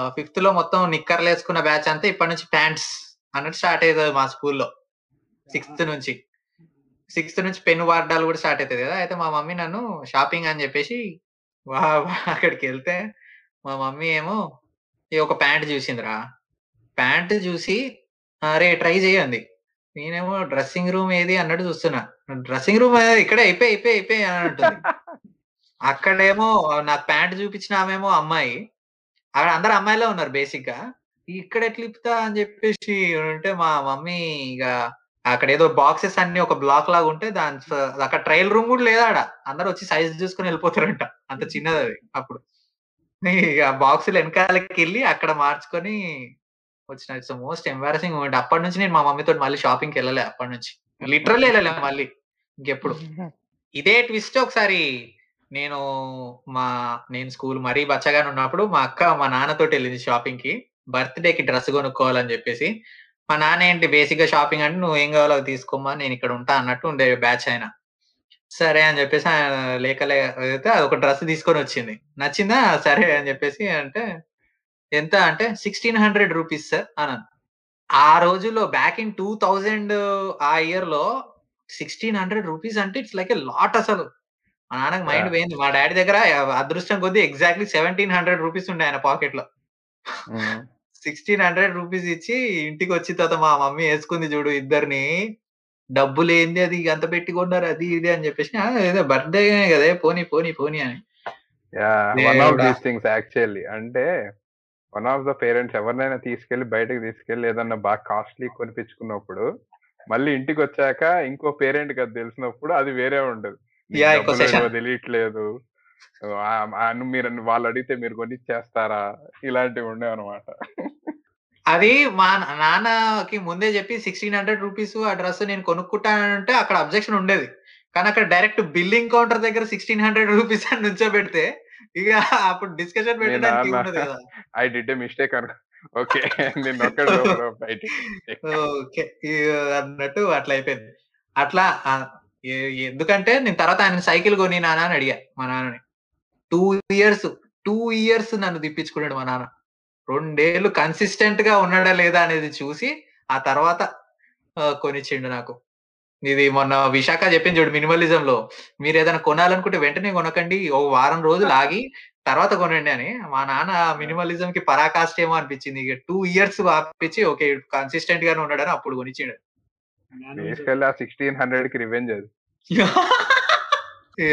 [SPEAKER 4] ఫిఫ్త్లో మొత్తం నిక్కర్లు వేసుకున్న బ్యాచ్ అంతా ఇప్పటి నుంచి ప్యాంట్స్ అన్నట్టు స్టార్ట్ అవుతుంది మా స్కూల్లో. సిక్స్త్ నుంచి. సిక్స్త్ నుంచి పెన్ వాడడాలు కూడా స్టార్ట్ అవుతుంది కదా? అయితే మా మమ్మీ నన్ను షాపింగ్ అని చెప్పేసి వా- వా- అక్కడికి వెళ్తే మా మమ్మీ ఏమో ఈ ఒక ప్యాంట్ చూసిందిరా. ప్యాంట్ చూసి అరే ట్రై చేయండి నేనేమో డ్రెస్సింగ్ రూమ్ ఏది అన్నట్టు చూస్తున్నా. డ్రెస్సింగ్ రూమ్ ఇక్కడే అయిపోయి అయిపోయి అయిపోయి అని అంటుంది. అక్కడేమో నాకు ప్యాంట్ చూపించిన ఆమెమో అమ్మాయి. అక్కడ అందరు అమ్మాయిలే ఉన్నారు బేసిక్గా ఇక్కడ ఎట్లా ఇప్పుతా అని చెప్పేసి ఉంటే మా మమ్మీ ఇక అక్కడ ఏదో బాక్సెస్ అన్ని ఒక బ్లాక్ లాగా ఉంటే దాని అక్కడ ట్రయల్ రూమ్ కూడా లేదా ఆడ? అందరు వచ్చి సైజ్ చూసుకొని వెళ్ళిపోతారంట. అంత చిన్నది అది అప్పుడు. ఇక బాక్సులు వెనకాలకి వెళ్ళి అక్కడ మార్చుకొని వచ్చిన ఇట్స్ మోస్ట్ ఎంబారసింగ్ మూమెంట్ అప్పటి నుంచి నేను మా మమ్మీతో మళ్ళీ షాపింగ్కి వెళ్ళలే అప్పటి నుంచి. లిటరల్లీ వెళ్ళలే మళ్ళీ. ఇంకెప్పుడు. ఇదే ట్విస్ట్ ఒకసారి నేను మా నేను స్కూల్ మరీ బచ్చగానే ఉన్నప్పుడు మా అక్క మా నాన్నతోటి వెళ్ళింది షాపింగ్కి. బర్త్డే కి డ్రెస్ కొనుక్కోవాలని చెప్పేసి. మా నాన్న ఏంటి బేసిక్గా షాపింగ్ అంటే నువ్వు ఏం కావాలో అది తీసుకోమ్మా నేను ఇక్కడ ఉంటా అన్నట్టు ఉండే బ్యాచ్ ఆయన. సరే అని చెప్పేసి ఆయన లేకలే అయితే అది ఒక డ్రెస్ తీసుకొని వచ్చింది. నచ్చిందా? సరే అని చెప్పేసి అంటే ఎంత అంటే సిక్స్టీన్ హండ్రెడ్ రూపీస్ సార్ అన్నాను ఆ రోజుల్లో బ్యాక్ ఇన్ టూ థౌజండ్ ఆ ఇయర్లో సిక్స్టీన్ హండ్రెడ్ రూపీస్ అంటే ఇట్స్ లైక్ ఎ లాట్ అసలు. మా నాన్నకి మైండ్. పోయింది. మా డాడీ దగ్గర అదృష్టం కొద్దీ ఎగ్జాక్ట్లీ సెవెంటీన్ హండ్రెడ్ రూపీస్ ఉండే ఆయన పాకెట్లో సిక్స్టీన్ హండ్రెడ్ రూపీస్ ఇచ్చి ఇంటికి వచ్చిన తర్వాత మా మమ్మీ వేసుకుంది చూడు ఇద్దరిని. డబ్బులు ఏంది అది అంత పెట్టి కొన్నారు అది ఇది అని చెప్పేసి "ఆ, ఏదో బర్త్డే కదా పోనీ పోనీ పోనీ అని.
[SPEAKER 1] వన్ ఆఫ్
[SPEAKER 4] దేవుడా.
[SPEAKER 1] దీస్ థింగ్స్ యాక్చువల్లీ అంటే వన్ ఆఫ్ ద పేరెంట్స్ ఎవరినైనా తీసుకెళ్ళి బయటకు తీసుకెళ్ళి ఏదన్నా బాగా కాస్ట్లీ కొనిపించుకున్నప్పుడు మళ్ళీ ఇంటికి వచ్చాక ఇంకో పేరెంట్ అది తెలిసినప్పుడు అది వేరే ఉండదు. తెలియట్లేదు. మీరు వాళ్ళు అడిగితే మీరు కొనిచ్చేస్తారా? ఇలాంటివి ఉండేవి అనమాట
[SPEAKER 4] అది మా నాన్నకి ముందే చెప్పి సిక్స్టీన్ హండ్రెడ్ రూపీస్ ఆ డ్రెస్ నేను కొనుక్కుంటానంటే అక్కడ అబ్జెక్షన్ ఉండేది. కానీ అక్కడ డైరెక్ట్ బిల్లింగ్ కౌంటర్ దగ్గర సిక్స్టీన్ హండ్రెడ్ రూపీస్ అని నుంచోబెడితే ఇక అప్పుడు డిస్కషన్ పెట్టడానికి
[SPEAKER 1] నాన్న-
[SPEAKER 4] ఉండదు కదా.
[SPEAKER 1] ఐ డిడ్ ఏ మిస్టేక్ అను ఓకే. నేను ఒక్కడు బయటికి
[SPEAKER 4] ఓకే. అన్నట్టు అట్లా అయిపోయింది. అట్లా ఎందుకంటే నేను తర్వాత ఆయన సైకిల్ కొని నాన్న అని అడిగా మా నాన్నని. టూ ఇయర్స్ టూ ఇయర్స్ నన్ను తిప్పించుకున్నాడు మా నాన్న. రెండేళ్ళు కన్సిస్టెంట్గా ఉన్నాడా లేదా అనేది చూసి ఆ తర్వాత కొనిచ్చిండు నాకు. ఇది మొన్న విశాఖ చెప్పింది చూడు మినిమలిజం లో మీరు ఏదైనా కొనాలనుకుంటే వెంటనే కొనకండి. ఓ వారం రోజులు ఆగి తర్వాత కొనండి అని. మా నాన్న మినిమలిజం కి పరాకాష్ట ఏమో అనిపించింది. ఇక టూ ఇయర్స్ ఆపించి ఓకే కన్సిస్టెంట్ గానే ఉన్నాడని అప్పుడు కొనిచ్చిండు.
[SPEAKER 1] సిక్స్టీన్ హండ్రెడ్కి రివెంజ్ అది.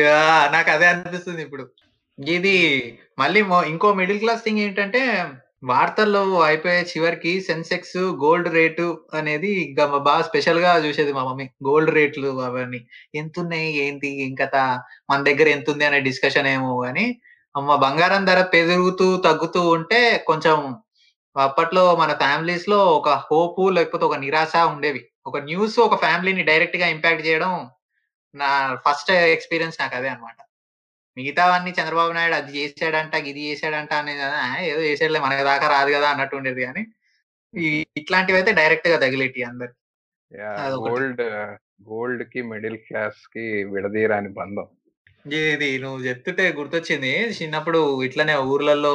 [SPEAKER 4] యా నాకు అదే అనిపిస్తుంది ఇప్పుడు. ఇది మళ్ళీ ఇంకో మిడిల్ క్లాస్ థింగ్ ఏంటంటే వార్తల్లో అయిపోయే చివరికి సెన్సెక్స్ గోల్డ్ రేటు అనేది ఇంకా బాగా స్పెషల్గా చూసేది మా మమ్మీ. గోల్డ్ రేట్లు అవన్నీ. ఎంత ఉన్నాయి ఏంటి ఇంకత మన దగ్గర ఎంత ఉంది అనే డిస్కషన్ ఏమో కానీ అమ్మ బంగారం ధర పెరుగుతూ తగ్గుతూ ఉంటే కొంచెం అప్పట్లో మన ఫ్యామిలీస్లో ఒక హోపు లేకపోతే ఒక నిరాశ ఉండేవి. ఒక న్యూస్ ఒక ఫ్యామిలీని డైరెక్ట్గా ఇంపాక్ట్ చేయడం నా ఫస్ట్ ఎక్స్పీరియన్స్ నాకు అదే అనమాట మిగతావన్నీ చంద్రబాబు నాయుడు అది చేసాడంట ఇది చేసాడంట అనేది ఏదో చేసాడులే మనకి దాకా రాదు కదా అన్నట్టు ఉండేది కానీ ఇట్లాంటివి అయితే డైరెక్ట్గా తగిలేటి అందరు.
[SPEAKER 1] గోల్డ్ గోల్డ్కి మిడిల్ క్లాస్కి విడదీరాని బంధం.
[SPEAKER 4] ఇది నువ్వు చెప్తుంటే గుర్తొచ్చింది. చిన్నప్పుడు ఇట్లనే ఊర్లలో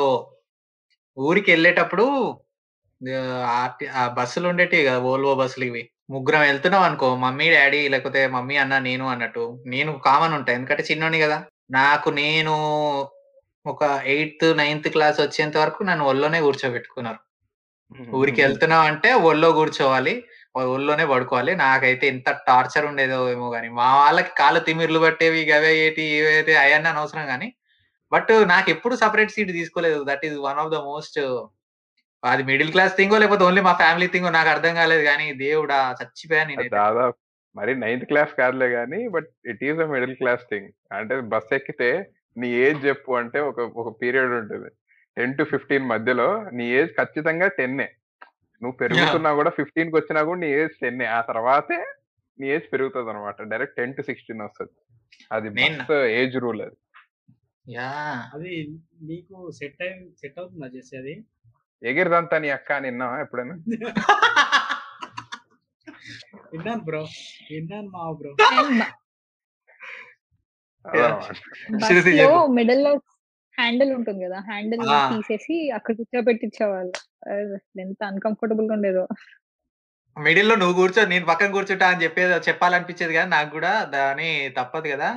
[SPEAKER 4] ఊరికి వెళ్ళేటప్పుడు ఆ బస్సులు ఉండేటివి కదా ఓల్వో బస్సులు ఇవి ముగ్గురం వెళ్తున్నాం అనుకో మమ్మీ డాడీ లేకపోతే మమ్మీ అన్న నేను అన్నట్టు. నేను కామన్ ఉంటాయి ఎందుకంటే చిన్నోని కదా. నాకు నేను ఒక ఎయిత్ నైన్త్ క్లాస్ వచ్చేంత వరకు నన్ను ఒళ్ళోనే కూర్చోబెట్టుకున్నారు. ఊరికి వెళ్తున్నాం అంటే ఒళ్ళో కూర్చోవాలి ఒళ్ళోనే పడుకోవాలి. నాకైతే ఎంత టార్చర్ ఉండేదో ఏమో కానీ మా వాళ్ళకి కాళ్ళు తిమిర్లు పట్టేవి అవే ఏటి ఇవైతే అవన్నీ అనవసరం కానీ బట్ నాకు ఎప్పుడు సపరేట్ సీట్ తీసుకోలేదు. That is one of the most అది మిడిల్ క్లాస్ థింగో లేకపోతే ఓన్లీ మా ఫ్యామిలీ థింగో నాకు అర్థం కాలేదు కానీ దేవుడా చచ్చిపోయాను నేనైతే.
[SPEAKER 1] దాదాపు మరి నైన్త్ క్లాస్ కాదులే కానీ but it is a middle class thing. అంటే బస్ ఎక్కితే నీ ఏజ్ చెప్పు అంటే ఒక ఒక పీరియడ్ ఉంటుంది. టెన్ టు ఫిఫ్టీన్ మధ్యలో నీ ఏజ్ ఖచ్చితంగా టెన్నే. నువ్వు పెరుగుతున్నా కూడా ఫిఫ్టీన్కి వచ్చినా కూడా నీ ఏజ్ టెన్నే. ఆ తర్వాతే నీ ఏజ్ పెరుగుతుంది అనమాట డైరెక్ట్ టెన్ టు సిక్స్టీన్ వస్తుంది. అది బస్ ఏజ్ రూల్ అది.
[SPEAKER 4] యా.
[SPEAKER 2] అది నీకు సెట్ అయి సెట్ అవుతుందా చేసి అది?
[SPEAKER 1] ఎగిరిదంతా నీ అక్క అని విన్నావా ఎప్పుడైనా?
[SPEAKER 2] విన్నాను బ్రో విన్నాను మా బ్రో.
[SPEAKER 4] శృతి.
[SPEAKER 3] మిడిల్లో హ్యాండిల్ ఉంటుంది కదా హ్యాండిల్. తీసేసి అక్కడ కూర్చోబెట్టించేవాళ్ళు ఎంత అన్కంఫర్టబుల్గా ఉండేదో
[SPEAKER 4] మిడిల్లో నువ్వు కూర్చో నేను పక్కన కూర్చుంటా అని చెప్పేది చెప్పాలనిపించేది కదా నాకు కూడా దాని తప్పదు కదా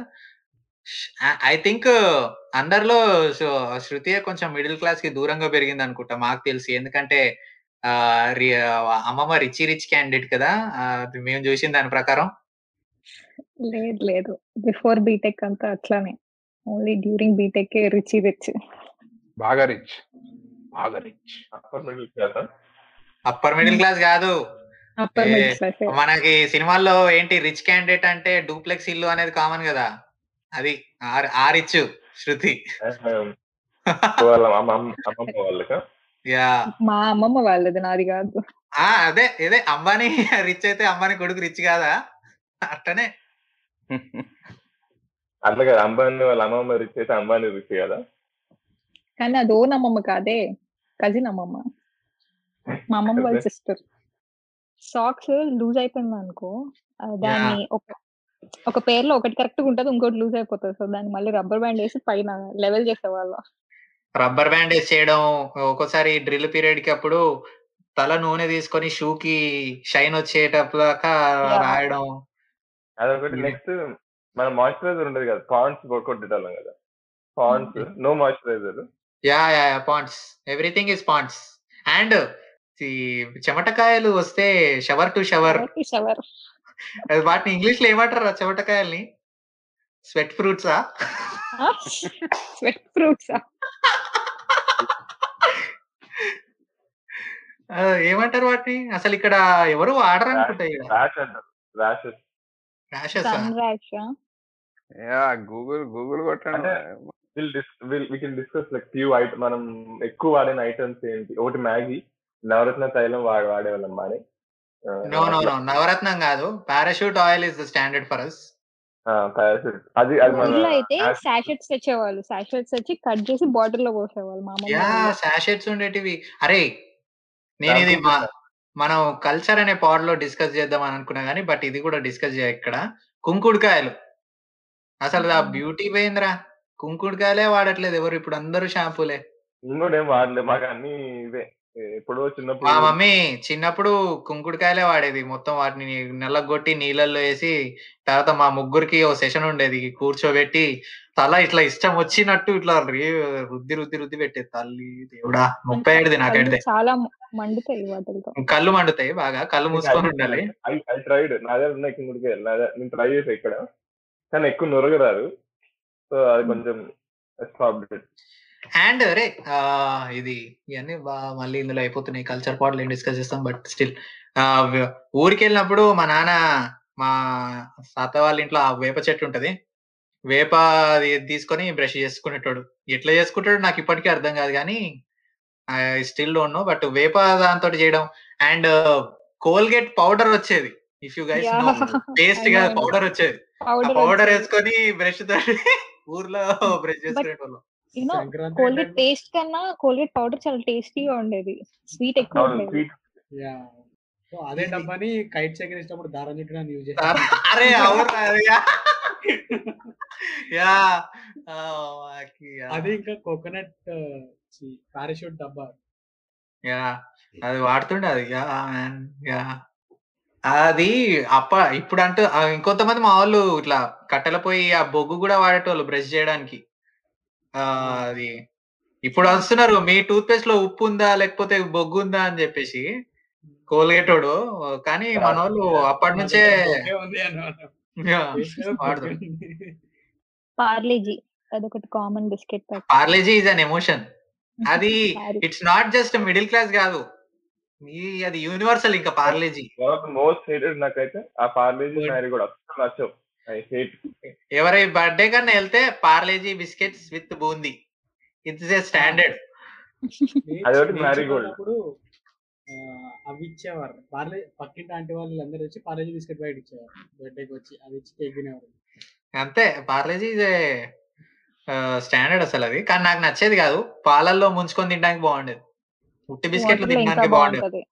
[SPEAKER 4] ఐ థింక్ అందరిలో శృ- శృతియే కొంచెం మిడిల్ క్లాస్కి దూరంగా పెరిగింది అనుకుంటా మాకు తెలిసి ఎందుకంటే అమ్మమ్మ రిచ్ రిచ్ క్యాండిడేట్ కదా మేము చూసిన దాని ప్రకారం?
[SPEAKER 3] లేదు లేదు. బిఫోర్ బీటెక్ అంతా అట్లానే. Only during BTech rich rich.
[SPEAKER 1] బాగా రిచ్. బాగా rich.
[SPEAKER 5] Upper middle class?
[SPEAKER 4] Upper middle class కాదు. మనకి సినిమాల్లో ఏంటి రిచ్ క్యాండిడేట్ అంటే డూప్లెక్స్ ఇల్లు అనేది కామన్ కదా. అది ఆ- రిచ్ శృతి.
[SPEAKER 5] వాళ్ళ అమ్మ అమ్మమ్మ వాళ్ళక?
[SPEAKER 4] యా
[SPEAKER 3] మా అమ్మమ్మ వాళ్ళది నాది కాదు.
[SPEAKER 4] ఆ అదే ఇదే అంబానీ రిచ్ అయితే అంబానీ కొడుకు రిచ్ కాదా? అట్టనే.
[SPEAKER 5] అట్లా కదా అంబానీ వాళ్ళ అమ్మమ్మ రిచ్ అయితే అంబానీ రిచ్ కదా?
[SPEAKER 3] కానీ అది ఓన్ అమ్మమ్మ కాదే కజిన్ అమ్మమ్మ. మా అమ్మమ్మ వాళ్ళ సిస్టర్ సాక్స్ లూజ్ అయిపోయింది అనుకో దాన్ని ఒక ఒక పేర్లో ఒకటి కరెక్ట్గా ఉంటది ఇంకోటి లూజ్ అయిపోతుంది. సో దాన్ని మళ్ళీ రబ్బర్ బ్యాండ్ వేసి పైన లెవెల్ చేసేవాళ్ళు.
[SPEAKER 4] రబ్బర్ బ్యాండేజ్ చేయడం ఒక్కోసారి డ్రిల్ పీరియడ్కి అప్పుడు తల నూనె తీసుకొని షూ కి షైన్ వచ్చేటప్పుడు దాకా
[SPEAKER 3] Yeah.
[SPEAKER 4] రాయడం.
[SPEAKER 5] అదొకటి నెక్స్ట్ మన మాయిశ్చరైజర్ ఉండదు కదా పాండ్స్ కొట్టేటోళ్ళం కదా. Pond's no moisturiser.
[SPEAKER 4] Yeah yeah Pond's. Everything is Pond's. And చెమటకాయలు వస్తే షవర్ టు షవర్.
[SPEAKER 3] షవర్
[SPEAKER 4] వాటిని ఇంగ్లీష్లో ఏమంటారు ఆ చెమటకాయల్ని? స్వెట్ ఫ్రూట్సా?
[SPEAKER 3] స్వెట్ ఫ్రూట్స్?
[SPEAKER 4] ఏమంటారు వాటిని? అసలు ఇక్కడ ఎవరు వాడరు అనుకుంటా ఇక్కడ?
[SPEAKER 5] ర్యాష్ అంటారు. Rashes
[SPEAKER 4] rashes
[SPEAKER 3] sun rash
[SPEAKER 1] yeah Google Google కొట్టండి.
[SPEAKER 5] అంటే will dis will we can discuss like few item మనం ఎక్కువ వాడిన ఐటమ్స్ ఏంటి? ఒకటి మ్యాగీ నవరత్న తైలం వాడి వాడేవాళ్ళం మాని
[SPEAKER 4] నో నో నో నవరత్నం కాదు. Parachute oil is the standard for us
[SPEAKER 5] అది అది మన
[SPEAKER 3] ఊర్లో అయితే సాషెట్స్ తెచ్చేవాళ్ళు. తెచ్చి కట్ చేసి బాటిల్లో పోసేవాళ్ళు మా అమ్మమ్మ
[SPEAKER 4] యా
[SPEAKER 3] వాళ్ళు.
[SPEAKER 4] సాషెట్స్ ఉండేటివి. అరే నేను ఇది మా మనం కల్చర్ అనే పాడ్లో డిస్కస్ చేద్దాం అని అనుకున్నా కానీ బట్ ఇది కూడా డిస్కస్ చేయ ఇక్కడ. కుంకుడుకాయలు. అసలు ఆ బ్యూటీ పోయిందిరా. కుంకుడుకాయలే వాడట్లేదు ఎవరు ఇప్పుడు అందరూ షాంపూలే
[SPEAKER 5] ఇంకోటి ఏం వాడలేదు మాకు అన్ని ఇవే. ఎప్పుడో
[SPEAKER 4] మా
[SPEAKER 5] చిన్నప్పుడు
[SPEAKER 4] మమ్మీ చిన్నప్పుడు కుంకుడుకాయలే వాడేది. మొత్తం వాటిని నల్లగొట్టి నీళ్ళల్లో వేసి తర్వాత మా ముగ్గురికి ఓ సెషన్ ఉండేది. కూర్చోబెట్టి తల ఇట్లా ఇష్టం వచ్చినట్టు ఇట్లా రుద్ది రుద్ది రుద్ది పెట్టేది. తల్లి దేవుడా ముప్పై ఏడుది నాకైతే
[SPEAKER 3] చాలా మండుతాయి వాటితో
[SPEAKER 4] కళ్ళు మండుతాయి. బాగా కళ్ళు మూసుకొని ఉండాలి.
[SPEAKER 5] I tried. నా దగ్గర ఉన్నాయి నేను ట్రై చేసా ఇక్కడ. కానీ ఎక్కువ నొరగ రాదు సో అది కొంచెం
[SPEAKER 4] అండ్ ఆ, ఇది ఇవన్నీ మళ్ళీ ఇందులో అయిపోతున్నాయి. కల్చర్ పాటలు ఏం డిస్కస్ చేస్తాం బట్ స్టిల్ ఊరికి వెళ్ళినప్పుడు మా నాన్న మా తాత వాళ్ళ ఇంట్లో ఆ వేప చెట్టు ఉంటది. వేప తీసుకొని బ్రష్ చేసుకునేటోడు. ఎట్లా చేసుకుంటాడు నాకు ఇప్పటికీ అర్థం కాదు కానీ I still don't know but వేప దాంతో చేయడం అండ్ కోల్గేట్ పౌడర్ వచ్చేది. If you guys.
[SPEAKER 3] పేస్ట్గా.
[SPEAKER 4] పౌడర్ వచ్చేది.
[SPEAKER 3] పౌడర్
[SPEAKER 4] పౌడర్ వేసుకొని బ్రష్ తోటి ఊర్లో బ్రష్ చేసుకునేటోళ్ళం.
[SPEAKER 3] యూనో కోల్గేట్ టేస్ట్ కన్నా కోల్గేట్ పౌడర్ చాలా టేస్టీగా ఉండేది. స్వీట్ ఎక్కువ ఉండేది.
[SPEAKER 2] సో అదే డబ్బాని కైట్ సేకరించినప్పుడు దారం చుట్టూ యూజ్
[SPEAKER 4] అరే అవును అది యా.
[SPEAKER 2] అది ఇంకా కోకోనట్ పారాషూట్ డబ్బా.
[SPEAKER 4] యా. అది వాడుతుండే అది యా man, యా. అది అప్ప ఇప్పుడు అంటూ ఇంకొంతమంది మా వాళ్ళు ఇట్లా కట్టెల పోయి ఆ బొగ్గు కూడా వాడేటోళ్ళు బ్రష్ చేయడానికి. అది. ఇప్పుడు వస్తున్నారు మీ టూత్ పేస్ట్లో ఉప్పు ఉందా లేకపోతే బొగ్గు ఉందా అని చెప్పేసి కోల్గేటోడు. కానీ మన వాళ్ళు అప్పటి నుంచే.
[SPEAKER 3] పార్లేజీ అదొకటి common biscuit
[SPEAKER 4] Parle G is an emotion. అది it's not just middle class కాదు. అది యూనివర్సల్ ఇంకా పార్లేజీ.
[SPEAKER 5] మోస్ట్ హేటెడ్ నాకైతే ఆ పార్లేజీ కూడా అస్సలు నచ్చవు.
[SPEAKER 4] ఎవరి బర్త్డే కన్నా వెళ్తే Parle G biscuits with boondi. It's a standard
[SPEAKER 5] అదొకటి
[SPEAKER 2] అవి ఇచ్చేవారు. పార్లే పక్కింటి ఆంటీ వాళ్ళు అందరూ వచ్చి పార్లేజీ బిస్కెట్ బయట ఇచ్చేవారు. బర్త్డేకి వచ్చి అది ఇచ్చి కేక్ తినేవారు.
[SPEAKER 4] అంతే. పార్లేజీ ఇస్ ఏ స్టాండర్డ్ అసలు అది. కానీ నాకు నచ్చేది కాదు. పాలల్లో ముంచుకొని తినడానికి బాగుండేది. ఉట్టి బిస్కెట్లు తినడానికి బాగుండేది.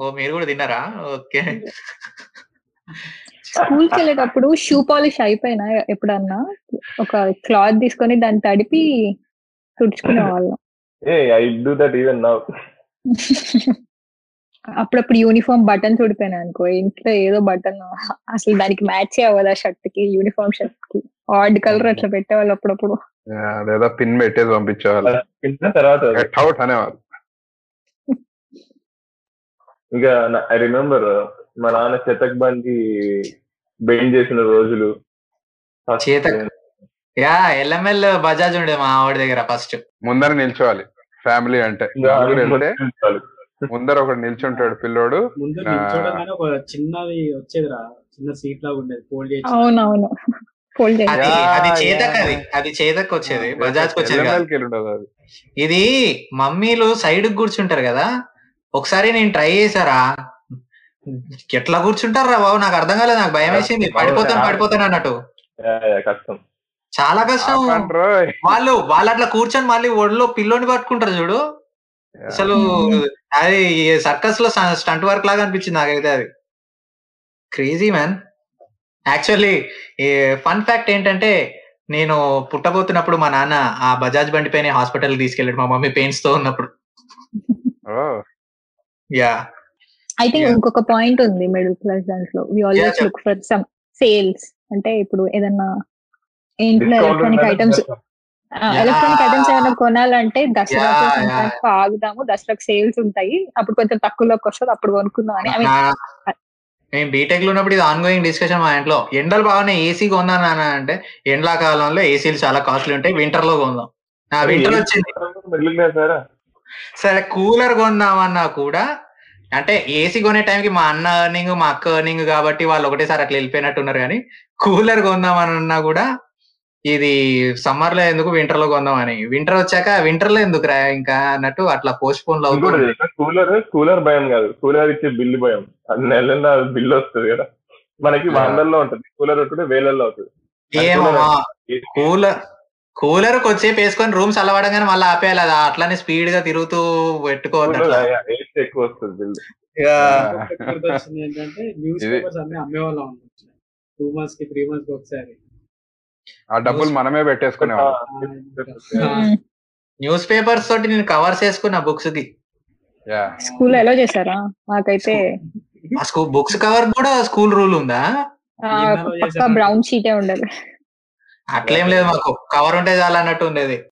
[SPEAKER 4] ఓ మీరు కూడా తిన్నారా? ఓకే.
[SPEAKER 3] స్కూల్కి వెళ్ళేటప్పుడు షూ పాలిష్ అయిపోయినా ఎప్పుడన్నా? ఒక క్లాత్ తీసుకొని దాన్ని తడిపి తుడుచుకునే వాళ్ళం.
[SPEAKER 5] ఏ I do that even now.
[SPEAKER 3] అప్పుడప్పుడు యూనిఫామ్ బటన్ తుడిపోయినా అనుకో ఇంట్లో ఏదో బటన్ అసలు దానికి మ్యాచ్ అవ్వదు ఆ షర్ట్కి యూనిఫామ్ షర్ట్కి ఆడ్ కలర్ అట్లా పెట్టేవాళ్ళు అప్పుడప్పుడు.
[SPEAKER 1] లేదా పిన్ పెట్టేసి పంపించేవాళ్ళు.
[SPEAKER 5] తర్వాత
[SPEAKER 1] అనేవాళ్ళు.
[SPEAKER 5] ఇంకా ఐ రిమెంబర్ మా నాన్న చెతక్ బండి బెయిన్ చేసిన రోజులు.
[SPEAKER 4] చేతక్. యా ఎల్ఎంఎల్ బజాజ్ ఉండే మా ఆవిడ దగ్గర ఫస్ట్.
[SPEAKER 1] ముందర నిల్చోవాలి ఫ్యామిలీ అంటే. ముందర ఒకడు నిల్చుంటాడు పిల్లోడు.
[SPEAKER 2] ఒక చిన్నది వచ్చేదిరా చిన్న సీట్ లాగా ఉండేది ఫోల్డ్ చేసి
[SPEAKER 3] అవునవును. ఫోల్డ్
[SPEAKER 4] అది చేతక్. అది అది చేతక్ వచ్చేది బజాజ్ వచ్చేది ఇది మమ్మీలు సైడ్ కూర్చుంటారు కదా ఒకసారి నేను ట్రై చేశారా? ఎట్లా కూర్చుంటారా బాబు? నాకు అర్థం కాలేదు. నాకు భయం వేసింది. పడిపోతాను పడిపోతాను అన్నట్టు.
[SPEAKER 5] కష్టం.
[SPEAKER 4] చాలా కష్టం. వాళ్ళు వాళ్ళు అట్లా కూర్చొని మళ్ళీ ఒడిలో పిల్లోని పట్టుకుంటారు చూడు. అసలు అది సర్కస్లో స్టంట్ వర్క్ లాగా అనిపించింది నాకైతే అది. Crazy man. Actually fun fact ఏంటంటే నేను పుట్టబోతున్నప్పుడు మా నాన్న ఆ బజాజ్ బండి పైన హాస్పిటల్ తీసుకెళ్ళాడు మా మమ్మీ పెయిన్స్తో ఉన్నప్పుడు యా.
[SPEAKER 3] I think. ఇంకొక పాయింట్ ఉంది మిడిల్ క్లాస్ దాంట్లో we always look for some sales అంటే ఇప్పుడు ఏదన్నా ఇంట్లో ఎలక్ట్రానిక్ ఐటమ్స్. ఎలక్ట్రానిక్ ఐటమ్స్ ఏమైనా కొనాలంటే సంక్రాంతికి ఆగుదాము. దసరాకు సేల్స్ ఉంటాయి. అప్పుడు కొంచెం తక్కువలోకి వస్తుంది. అప్పుడు కొనుక్కుందాం అని. ఐ మీన్
[SPEAKER 4] నా- మేము బీటెక్లో ఉన్నప్పుడు ఇది ఆన్ గోయింగ్ డిస్కషన్ మా ఇంట్లో. ఎండలు బాగున్నాయి ఏసీ కొందాం నాన్న అంటే ఎండాకాలంలో ఏసీలు చాలా కాస్ట్లీ ఉంటాయి. వింటర్లో కొందాం. నా వింటర్ వచ్చింది.
[SPEAKER 5] సరే?
[SPEAKER 4] కూలర్ కొందామన్నా కూడా అంటే ఏసీ కొనే టైంకి మా అన్న ఎర్నింగ్ మా అక్క ఎర్నింగ్ కాబట్టి వాళ్ళు ఒకటేసారి అట్లా వెళ్ళిపోయినట్టున్నారు కానీ కూలర్ కొందామని అన్నా కూడా ఇది సమ్మర్లో ఎందుకు వింటర్లో కొందామని వింటర్ వచ్చాక వింటర్లో ఎందుకు రా ఇంకా అన్నట్టు అట్లా పోస్ట్
[SPEAKER 5] పోన్లో కూలర్ కూలర్ భయం కాదు. కూలర్ ఇచ్చే బిల్లు భయం. అది నెల బిల్లు వస్తుంది కదా. మనకి. వందల్లో ఉంటుంది. కూలర్ ఉంటుంటే వేలల్లో అవుతుంది.
[SPEAKER 4] ఏమో కూలర్ కూలర్ కొద్దిసేపు వేసుకొని రూమ్స్ అలవడంగానే మళ్ళీ ఆపేయాలి అది. అట్లానే స్పీడ్గా తిరుగుతూ పెట్టుకోవద్దు
[SPEAKER 5] ఎక్కువ వస్తుంది
[SPEAKER 2] ఏంటంటే న్యూస్ పేపర్స్ అన్ని అమ్మేవాళ్ళం అనమాట టూ మంత్స్కి త్రీ మంత్స్కి ఒకసారి.
[SPEAKER 1] ఆ డబ్బులు మనమే పెట్టేసుకునేవాళ్ళం.
[SPEAKER 4] న్యూస్ పేపర్స్ తోటి నేను కవర్స్ వేసుకున్నా బుక్స్కి
[SPEAKER 1] యా.
[SPEAKER 3] స్కూల్ ఎలా చేశారా? మాకైతే
[SPEAKER 4] బుక్స్ కవర్ కూడా స్కూల్ రూల్ ఉందా.
[SPEAKER 3] బ్రౌన్ షీటే ఉండాలి
[SPEAKER 4] అట్లేం లేదు మాకు. కవర్ ఉంటే చాలు అన్నట్టు ఉండేది.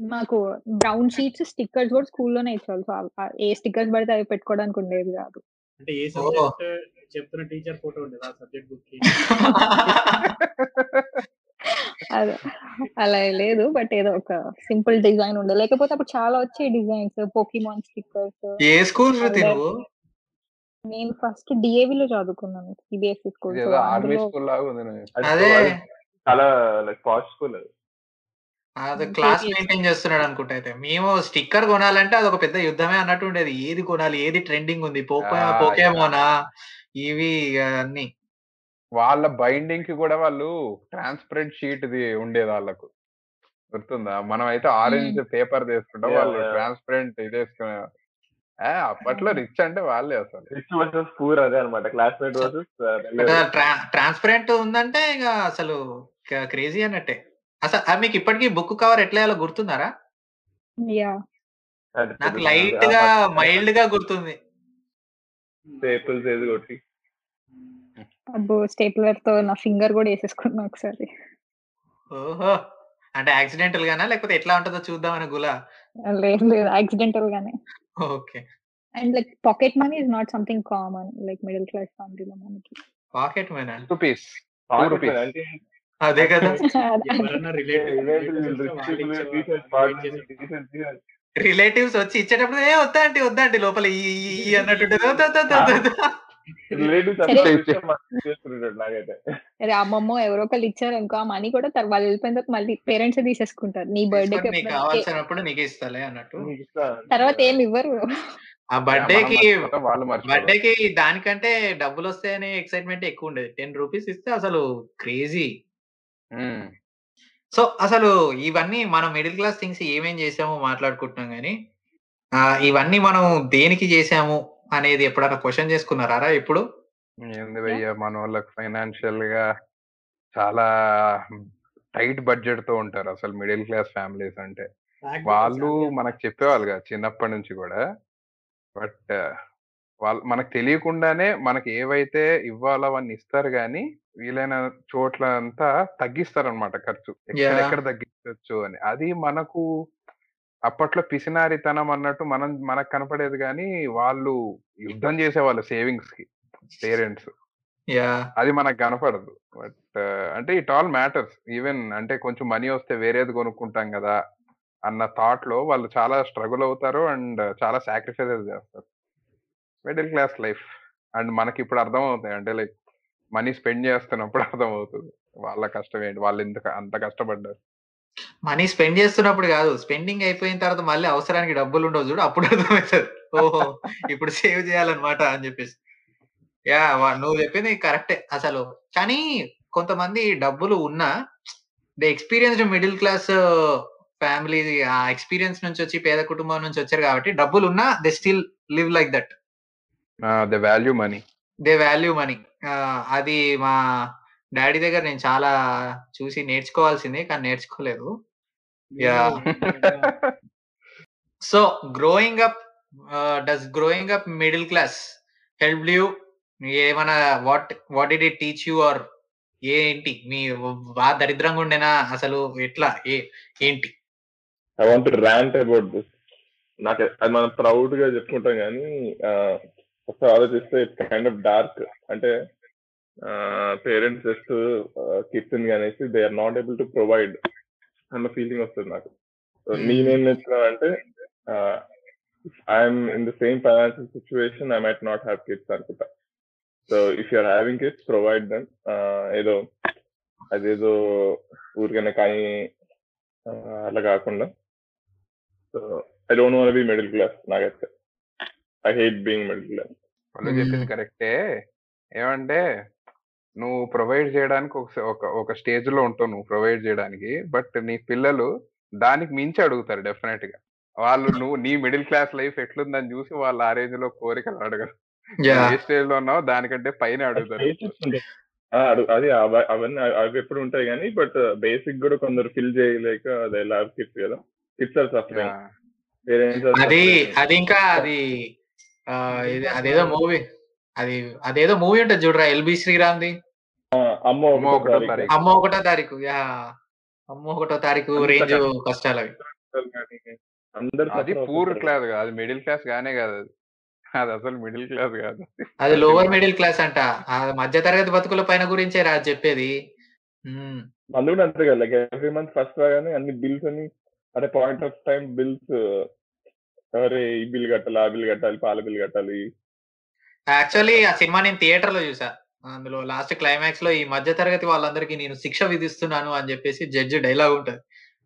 [SPEAKER 3] మాకు బ్రౌన్ షీట్స్ స్టిక్కర్స్ కూడా స్కూల్లోనే ఇచ్చారు సో ఆ- ఏ స్టిక్కర్స్ పడితే అవి పెట్టుకోవడానికి ఉండేది కాదు.
[SPEAKER 2] అంటే ఏ. సబ్జెక్ట్ చెప్తున్న టీచర్ ఫోటో ఉండేది ఆ సబ్జెక్ట్ బుక్
[SPEAKER 3] అదే. అలా లేదు. బట్ ఏదో ఒక సింపుల్ డిజైన్ ఉండే. లేకపోతే అప్పుడు చాలా వచ్చే డిజైన్స్. పోకీమాన్ స్టిక్కర్స్
[SPEAKER 4] ఏ స్కూల్
[SPEAKER 3] నేను ఫస్ట్ డిఏవి లో చదువుకున్నాను. సిబిఎస్ఈ స్కూల్
[SPEAKER 1] ఆర్మీ స్కూల్ లాగా ఉంది.
[SPEAKER 4] అదే.
[SPEAKER 5] చాలా లైక్ పాష్ స్కూల్ అది
[SPEAKER 4] క్లాస్. మెయింటైన్ చేస్తున్నాడు అనుకుంటా అయితే. మేము స్టిక్కర్ కొనాలంటే అది ఒక పెద్ద యుద్ధమే అన్నట్టు ఉండేది. ఏది కొనాలి ఏది ట్రెండింగ్ ఉంది? పోకేమోనా? ఇవి అన్ని.
[SPEAKER 1] వాళ్ళ బైండింగ్కి కూడా వాళ్ళు ట్రాన్స్పరెంట్ షీట్ ది ఉండేది వాళ్ళకు. గుర్తుందా? మనం అయితే ఆరెంజ్ పేపర్ తీసుకుంటాం వాళ్ళు. ట్రాన్స్పరెంట్ ఇది వేసుకునే ఆ, అప్పట్లో రిచ్ అంటే వాళ్ళే అసలు.
[SPEAKER 5] రిచ్ వర్సెస్ పూర్ అదే అనమాట క్లాస్మేట్ వర్సెస్
[SPEAKER 4] ట్రాన్స్పరెంట్ ఉందంటే ఇక అసలు క్రేజీ అన్నట్టే. అసలు అది మీకు ఇప్పటికీ బుక్ కవర్ ఎట్లా వేయాలో గుర్తున్నారా
[SPEAKER 3] యా.
[SPEAKER 4] నాకు లైట్గా మైల్డ్గా గుర్తుంది.
[SPEAKER 5] పేపర్స్ ఏది కొట్టి.
[SPEAKER 3] అబ్బో స్టేప్లర్తో నా ఫింగర్ కూడా వేసేసుకున్నా ఒకసారి.
[SPEAKER 4] ఓహో! అంటే యాక్సిడెంటల్ గానా లేకపోతే ఎట్లా ఉంటుందో చూద్దామని గులా
[SPEAKER 3] లేదు లేదు. యాక్సిడెంటల్ గానే
[SPEAKER 4] okay.
[SPEAKER 3] And like pocket money is not something common. Like middle class ఫ్యామిలీలో మనకి.
[SPEAKER 4] పాకెట్ మేనా?
[SPEAKER 1] రూపీస్. rupees.
[SPEAKER 5] అంటే
[SPEAKER 4] అదే కదా. రిలేటివ్స్ వచ్చి ఇచ్చేటప్పుడు ఏ వద్దా అంటే వద్దా అంటే లోపల ఈ అన్నట్టు
[SPEAKER 3] అమ్మమ్మ ఎవరో ఒకళ్ళు ఇచ్చారు అనుకో ఆ మనీ కూడా తర్వాత వాళ్ళు వెళ్ళిపోయిన తర్వాత మళ్ళీ పేరెంట్స్ తీసేసుకుంటారు. నీ బర్త్డే
[SPEAKER 4] కావాల్సినప్పుడు నీకు ఇస్తాలే అన్నట్టు.
[SPEAKER 3] తర్వాత ఏమి ఇవ్వరు.
[SPEAKER 4] ఆ బర్త్డేకి బర్త్డేకి దానికంటే డబ్బులు వస్తాయనే ఎక్సైట్మెంట్ ఎక్కువ ఉండేది. టెన్ రూపీస్ ఇస్తే అసలు క్రేజీ
[SPEAKER 1] ఉమ్.
[SPEAKER 4] సో అసలు ఇవన్నీ మనం మిడిల్ క్లాస్ థింగ్స్ ఏమేం చేసామో మాట్లాడుకుంటున్నాం కానీ ఆ, ఇవన్నీ మనం దేనికి చేసాము అనేది ఎప్పుడైనా క్వశ్చన్ చేసుకున్నారా ఇప్పుడు?
[SPEAKER 1] ఏంది భయ్య మన వాళ్ళకి ఫైనాన్షియల్గా చాలా టైట్ బడ్జెట్తో ఉంటారు అసలు మిడిల్ క్లాస్ ఫ్యామిలీస్ అంటే. వాళ్ళు మనకు చెప్పేవాళ్ళు కదా చిన్నప్పటి నుంచి కూడా. బట్ వాళ్ళు మనకు తెలియకుండానే మనకి ఏవైతే ఇవ్వాలో అవన్నీ ఇస్తారు కానీ వీలైన చోట్ల అంతా తగ్గిస్తారనమాట ఖర్చు. ఎక్కడెక్కడ తగ్గించవచ్చు అని. అది మనకు అప్పట్లో పిసినారితనం అన్నట్టు మనం మనకు కనపడేది కానీ వాళ్ళు యుద్ధం చేసేవాళ్ళు సేవింగ్స్కి పేరెంట్స్ అది మనకు కనపడదు. బట్ అంటే ఇట్ ఆల్ మ్యాటర్స్. ఈవెన్ అంటే కొంచెం మనీ వస్తే వేరేది కొనుక్కుంటాం కదా అన్న థాట్లో వాళ్ళు చాలా స్ట్రగుల్ అవుతారు అండ్ చాలా సాక్రిఫైసెస్ చేస్తారు. మిడిల్ క్లాస్ లైఫ్ అండ్ మనకి ఇప్పుడు అర్థం అవుతాయి అంటే లైక్ మనీ స్పెండ్ చేస్తున్నప్పుడు అర్థం అవుతుంది వాళ్ళ కష్టం ఏంటి? వాళ్ళు ఎంత అంత కష్టపడ్డారు.
[SPEAKER 4] మనీ స్పెండ్ చేస్తున్నప్పుడు కాదు. స్పెండింగ్ అయిపోయిన తర్వాత మళ్ళీ అవసరానికి డబ్బులు ఉండవు చూడు. అప్పుడు అర్థమవుతుంది. ఓహో! ఇప్పుడు సేవ్ చేయాలన్నమాట అని చెప్పేసి. యా నువ్వు చెప్పింది కరెక్టే అసలు. కానీ కొంతమంది డబ్బులు ఉన్నా the experienced middle class family ఆ ఎక్స్పీరియన్స్ నుంచి వచ్చి పేద కుటుంబం నుంచి వచ్చారు కాబట్టి డబ్బులు ఉన్నా they still live like that.
[SPEAKER 1] The value money.
[SPEAKER 4] They value money. అది మా డాడీ దగ్గర నేను చాలా చూసి నేర్చుకోవాల్సిందే కానీ నేర్చుకోలేదు. Yeah. So growing up does growing up middle class help you? ఏమైనా what what did it teach you or ఏంటి? మీ బాగా దరిద్రంగా ఉండేనా? అసలు ఎట్లా? ఏంటి?
[SPEAKER 5] I want rant about this నాకు అది మనం ప్రౌడ్గా చెప్పుకుంటాం కానీ ఒకసారి ఆలోచిస్తే ఇట్స్ కైండ్ ఆఫ్ డార్క్ అంటే పేరెంట్స్ జస్ట్ కిడ్స్ అనేసి they are not able to provide అన్న ఫీలింగ్ వస్తుంది నాకు. So
[SPEAKER 4] Hmm.
[SPEAKER 5] నేనేం నేర్చుకున్నానంటే I'm in the same financial situation I might not have kids అనుకుంటా. So if you're having kids provide then ఏదో అదేదో ఊరికనే కానీ అలా కాకుండా. So I don't want be middle class నాకైతే. I hate being middle class
[SPEAKER 1] వాళ్ళు చెప్పింది. కరెక్టే. ఏమంటే నువ్వు ప్రొవైడ్ చేయడానికి ఒక ఒక స్టేజ్లో ఉంటావు నువ్వు ప్రొవైడ్ చేయడానికి. బట్ నీ పిల్లలు దానికి మించి అడుగుతారు డెఫినెట్గా వాళ్ళు నువ్వు నీ మిడిల్ క్లాస్ లైఫ్ ఎట్లుందని చూసి వాళ్ళు ఆ రేంజ్లో కోరికలు అడగరు. ఏ స్టేజ్లో ఉన్నావు దానికంటే పైన అడుగుతారు.
[SPEAKER 5] అది అవ- అవన్నీ అవి ఎప్పుడు ఉంటాయి కానీ బట్ బేసిక్ కూడా కొందరు ఫిల్ చేయలేక కిట్స్ కదా కిట్స్ ఆర్ సఫరింగ్.
[SPEAKER 4] అది అది ఇంకా అది ఆ, ఇది- అదేదో మూవీ అది అదేదో మూవీ ఉంటుంది చూడరా ఎల్బి శ్రీరామ్ది
[SPEAKER 5] అమ్మో
[SPEAKER 1] అమ్మో
[SPEAKER 5] ఒకటో
[SPEAKER 1] ఒకటో
[SPEAKER 5] తారీఖు.
[SPEAKER 1] తారీఖు.
[SPEAKER 4] అమ్మ ఒకటో తారీఖు యా అమ్మో ఒకటో తారీఖు
[SPEAKER 5] అంత
[SPEAKER 4] రేంజ్
[SPEAKER 5] కష్టం.
[SPEAKER 4] కష్టాలు అవి
[SPEAKER 5] అందరు
[SPEAKER 1] అది పూర్. క్లాస్ కాదు మిడిల్ క్లాస్ గానే కాదు అది అది అసలు మిడిల్ క్లాస్ కాదు
[SPEAKER 4] అది లోవర్ మిడిల్ క్లాస్ అంట ఆ మధ్య తరగతి బతుకుల పైన గురించే రా చెప్పేది ఉమ్.
[SPEAKER 5] మంది కూడా అంతే కదా లైక్ ఎవ్రీ మంత్ ఫస్ట్ రాగానే అన్ని బిల్స్ అని అదే పాయింట్ ఆఫ్ టైం బిల్స్ అరే ఈ బిల్ కట్టాలి ఆ బిల్ కట్టాలి పాల బిల్ కట్టాలి?
[SPEAKER 4] యాక్చువల్లీ ఆ సినిమా నేను థియేటర్లో చూసా. అందులో లాస్ట్ క్లైమాక్స్లో ఈ మధ్య తరగతి వాళ్ళందరికీ నేను శిక్ష విధిస్తున్నాను అని చెప్పేసి జడ్జి డైలాగ్ ఉంటది.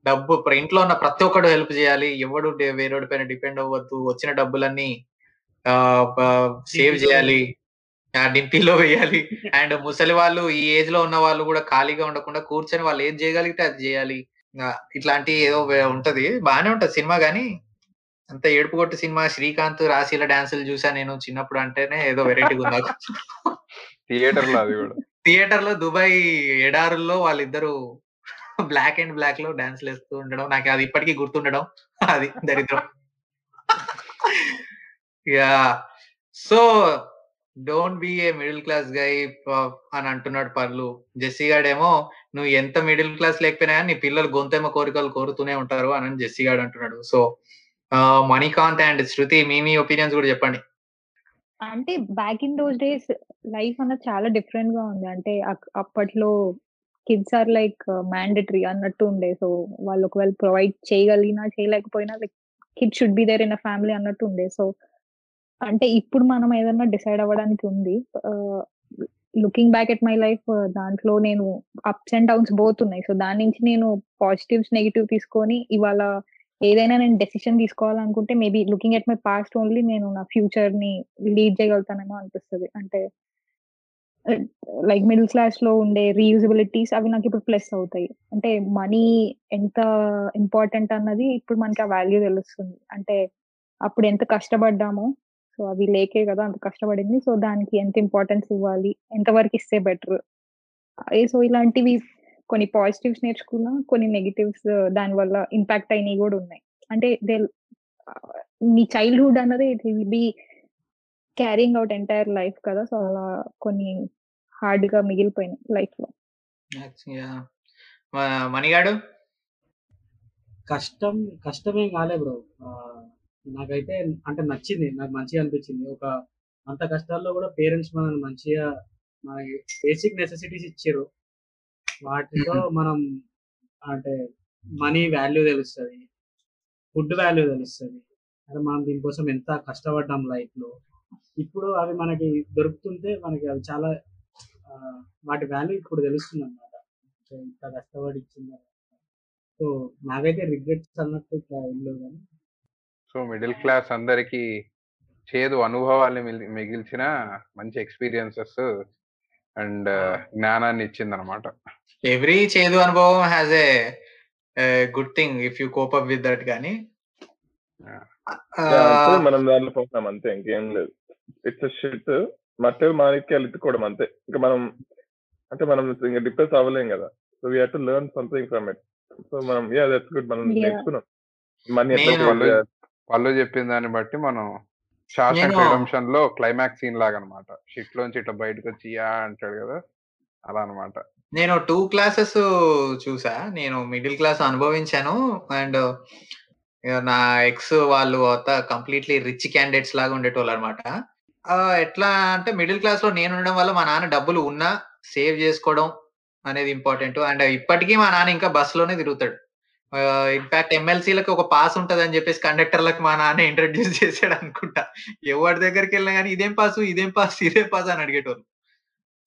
[SPEAKER 4] డబ్బు ఇంట్లో ఉన్న ప్రతి ఒక్కడు హెల్ప్ చేయాలి. ఎవడు వేరేవాడి పైన డిపెండ్ అవ్వద్దు. వచ్చిన డబ్బులన్నీ సేవ్ చేయాలి. డింపీలో వేయాలి. అండ్ ముసలి వాళ్ళు ఈ ఏజ్లో ఉన్న వాళ్ళు కూడా ఖాళీగా ఉండకుండా కూర్చొని వాళ్ళు ఏం చేయగలిగితే అది చేయాలి. ఇట్లాంటి ఏదో ఉంటది. బాగానే ఉంటది సినిమా గానీ అంత ఏడుపు కొట్టు సినిమా శ్రీకాంత్ రాశీల డాన్సులు చూసా నేను చిన్నప్పుడు అంటేనే ఏదో వెరైటీగా ఉంది నాకు.
[SPEAKER 1] థియేటర్లో అది కూడా.
[SPEAKER 4] థియేటర్లో దుబాయ్ ఎడారుల్లో వాళ్ళిద్దరు బ్లాక్ అండ్ బ్లాక్లో డాన్స్లు వేస్తూ ఉండడం నాకు అది ఇప్పటికీ గుర్తుండడం అది దరిద్రం. Yeah so don't be a middle class guy అని అంటున్నాడు పర్లు. జెస్సీ గాడేమో నువ్వు ఎంత మిడిల్ క్లాస్ లేకపోయినా నీ పిల్లలు గొంతెమ్మ కోరికలు కోరుతూనే ఉంటారు అని జెస్సీ గాడు అంటున్నాడు. సో మణికాంత్ అండ్ శృతి మీ మీ ఒపీనియన్స్ కూడా చెప్పండి.
[SPEAKER 3] అంటే back in those days life అన్నది చాలా డిఫరెంట్గా ఉంది. అంటే అప్పట్లో కిడ్స్ ఆర్ లైక్ మ్యాండటరీ అన్నట్టు ఉండే. సో వాళ్ళు ఒకవేళ ప్రొవైడ్ చేయగలిగినా చేయలేకపోయినా like kid should be there in a family అన్నట్టు ఉండే. సో అంటే ఇప్పుడు మనం ఏదన్నా డిసైడ్ అవ్వడానికి ఉంది looking back at my life దాంట్లో నేను అప్స్ అండ్ డౌన్స్ బోత్ ఉన్నాయి. సో దాని నుంచి నేను పాజిటివ్స్ నెగిటివ్ తీసుకొని ఇవాళ ఏదైనా నేను డెసిషన్ తీసుకోవాలనుకుంటే maybe looking at my past only నేను నా ఫ్యూచర్ని లీడ్ చేయగలుగుతానేమో అనిపిస్తుంది. అంటే లైక్ మిడిల్ క్లాస్లో ఉండే రీయూజబిలిటీస్ అవి నాకు ఇప్పుడు ప్లస్ అవుతాయి. అంటే మనీ ఎంత ఇంపార్టెంట్ అన్నది ఇప్పుడు మనకి ఆ వాల్యూ తెలుస్తుంది. అంటే అప్పుడు ఎంత కష్టపడ్డామో సో అవి లేకే కదా అంత కష్టపడింది. సో దానికి ఎంత ఇంపార్టెన్స్ ఇవ్వాలి ఎంతవరకు ఇస్తే బెటర్ సో ఇలాంటివి కొన్ని పాజిటివ్స్ నేర్చుకున్నా కొన్ని నెగిటివ్స్ దాని వల్ల ఇంపాక్ట్ అయినవి కూడా ఉన్నాయి. అంటే దే నీ చైల్డ్హుడ్ అన్నది it will be carrying out entire life కదా సో అలా కొన్ని హార్డ్గా మిగిలిపోయినాయి
[SPEAKER 4] లైఫ్లో. మణిగాడు?
[SPEAKER 2] కష్టం కష్టమేం కాలే బ్రో. నాకైతే అంటే నచ్చింది నాకు మంచిగా అనిపించింది. ఒక అంత కష్టాల్లో కూడా పేరెంట్స్ మనల్ని మంచిగా మనకి బేసిక్ నెసెసిటీస్ ఇచ్చారు. వాటితో మనం అంటే మనీ వాల్యూ తెలుస్తుంది. ఫుడ్ వాల్యూ తెలుస్తుంది. అంటే మనం దీనికోసం ఎంత కష్టపడ్డాం లైఫ్లో ఇప్పుడు అవి మనకి దొరుకుతుంటే మనకి అవి చాలా వాటి వాల్యూ ఇప్పుడు తెలుస్తుంది అనమాట ఇంత కష్టపడి ఇచ్చింది సో నాకైతే రిగ్రెట్స్ అన్నట్టు ఇట్లా లేవు కానీ
[SPEAKER 1] సో మిడిల్ క్లాస్ అందరికి చేదు అనుభవాల్ని మిల్- మిగిల్చిన మంచి ఎక్స్పీరియన్సెస్ అండ్ జ్ఞానాన్ని ఇచ్చింది అనమాట
[SPEAKER 4] ఎవ్రీ చేదు అనుభవం has a good thing if you cope up with that కానీ
[SPEAKER 5] మనం దాంట్లో పోతున్నాం అంతే ఇంకేం లేదు. ఇట్స్ షిట్ మట్టి మాణిక్యాలు ఎత్తుకోవడం అంతే. ఇంకా మనం అంటే మనం ఇంకా డిప్రెస్ అవ్వలేం కదా. So we to learn something from it so మనం యా దట్స్ గుడ్ మనం
[SPEAKER 3] Yeah.
[SPEAKER 5] నేర్చుకున్నాం. మనీ.
[SPEAKER 1] వాళ్ళు చెప్పిన దాన్ని బట్టి మనం షార్ట్లో క్లైమాక్స్ సీన్ లాగా అనమాట షిట్ లోంచి ఇట్లా బయటకు వచ్చి అంటాడు కదా. అలా అనమాట
[SPEAKER 4] నేను టూ క్లాసెస్ చూసా. నేను మిడిల్ క్లాస్ అనుభవించాను. అండ్ నా ఎక్స్ వాళ్ళు కంప్లీట్లీ రిచ్ క్యాండిడేట్స్ లాగా ఉండేటోళ్ళు అనమాట ఎట్లా అంటే మిడిల్ క్లాస్లో నేను ఉండడం వల్ల మా నాన్న డబ్బులు ఉన్నా సేవ్ చేసుకోవడం అనేది ఇంపార్టెంట్. అండ్ ఇప్పటికీ మా నాన్న ఇంకా బస్లోనే తిరుగుతాడు. ఇన్ఫాక్ట్ ఎమ్మెల్సీలకు ఒక పాస్ ఉంటది అని చెప్పేసి కండక్టర్లకు మా నాన్న ఇంట్రడ్యూస్ చేశాడు అనుకుంటా. ఎవరి దగ్గరికి వెళ్ళినా కానీ ఇదేం పాసు ఇదేం పాస్ ఇదేం పాస్ అని అడిగేటోళ్ళు.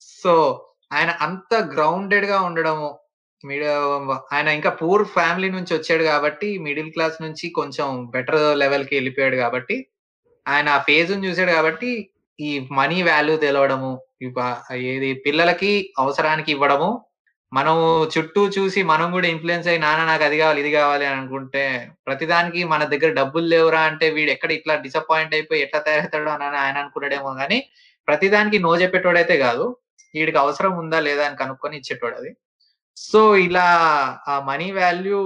[SPEAKER 4] సో ఆయన అంత గ్రౌండెడ్గా ఉండడము మిడ- ఆయన ఇంకా పూర్ ఫ్యామిలీ నుంచి వచ్చాడు కాబట్టి మిడిల్ క్లాస్ నుంచి కొంచెం బెటర్ లెవెల్కి వెళ్ళిపోయాడు కాబట్టి ఆయన ఆ ఫేజ్ చూసాడు కాబట్టి ఈ మనీ వాల్యూ తెలవడము ఏది పిల్లలకి అవసరానికి ఇవ్వడము మనం చుట్టూ చూసి మనం కూడా ఇన్ఫ్లుయెన్స్ అయ్యి నాన్న నాకు అది కావాలి ఇది కావాలి అని అనుకుంటే ప్రతిదానికి మన దగ్గర డబ్బులు లేవురా అంటే వీడు ఎక్కడ ఇట్లా డిసప్పాయింట్ అయిపోయి ఎట్లా తయారవుతాడో అని ఆయన అనుకున్నాడేమో కానీ ప్రతిదానికి నో చెప్పేటోడైతే కాదు. వీడికి అవసరం ఉందా లేదా అని కనుక్కొని ఇచ్చేటోడు అది. సో ఇలా ఆ మనీ వాల్యూ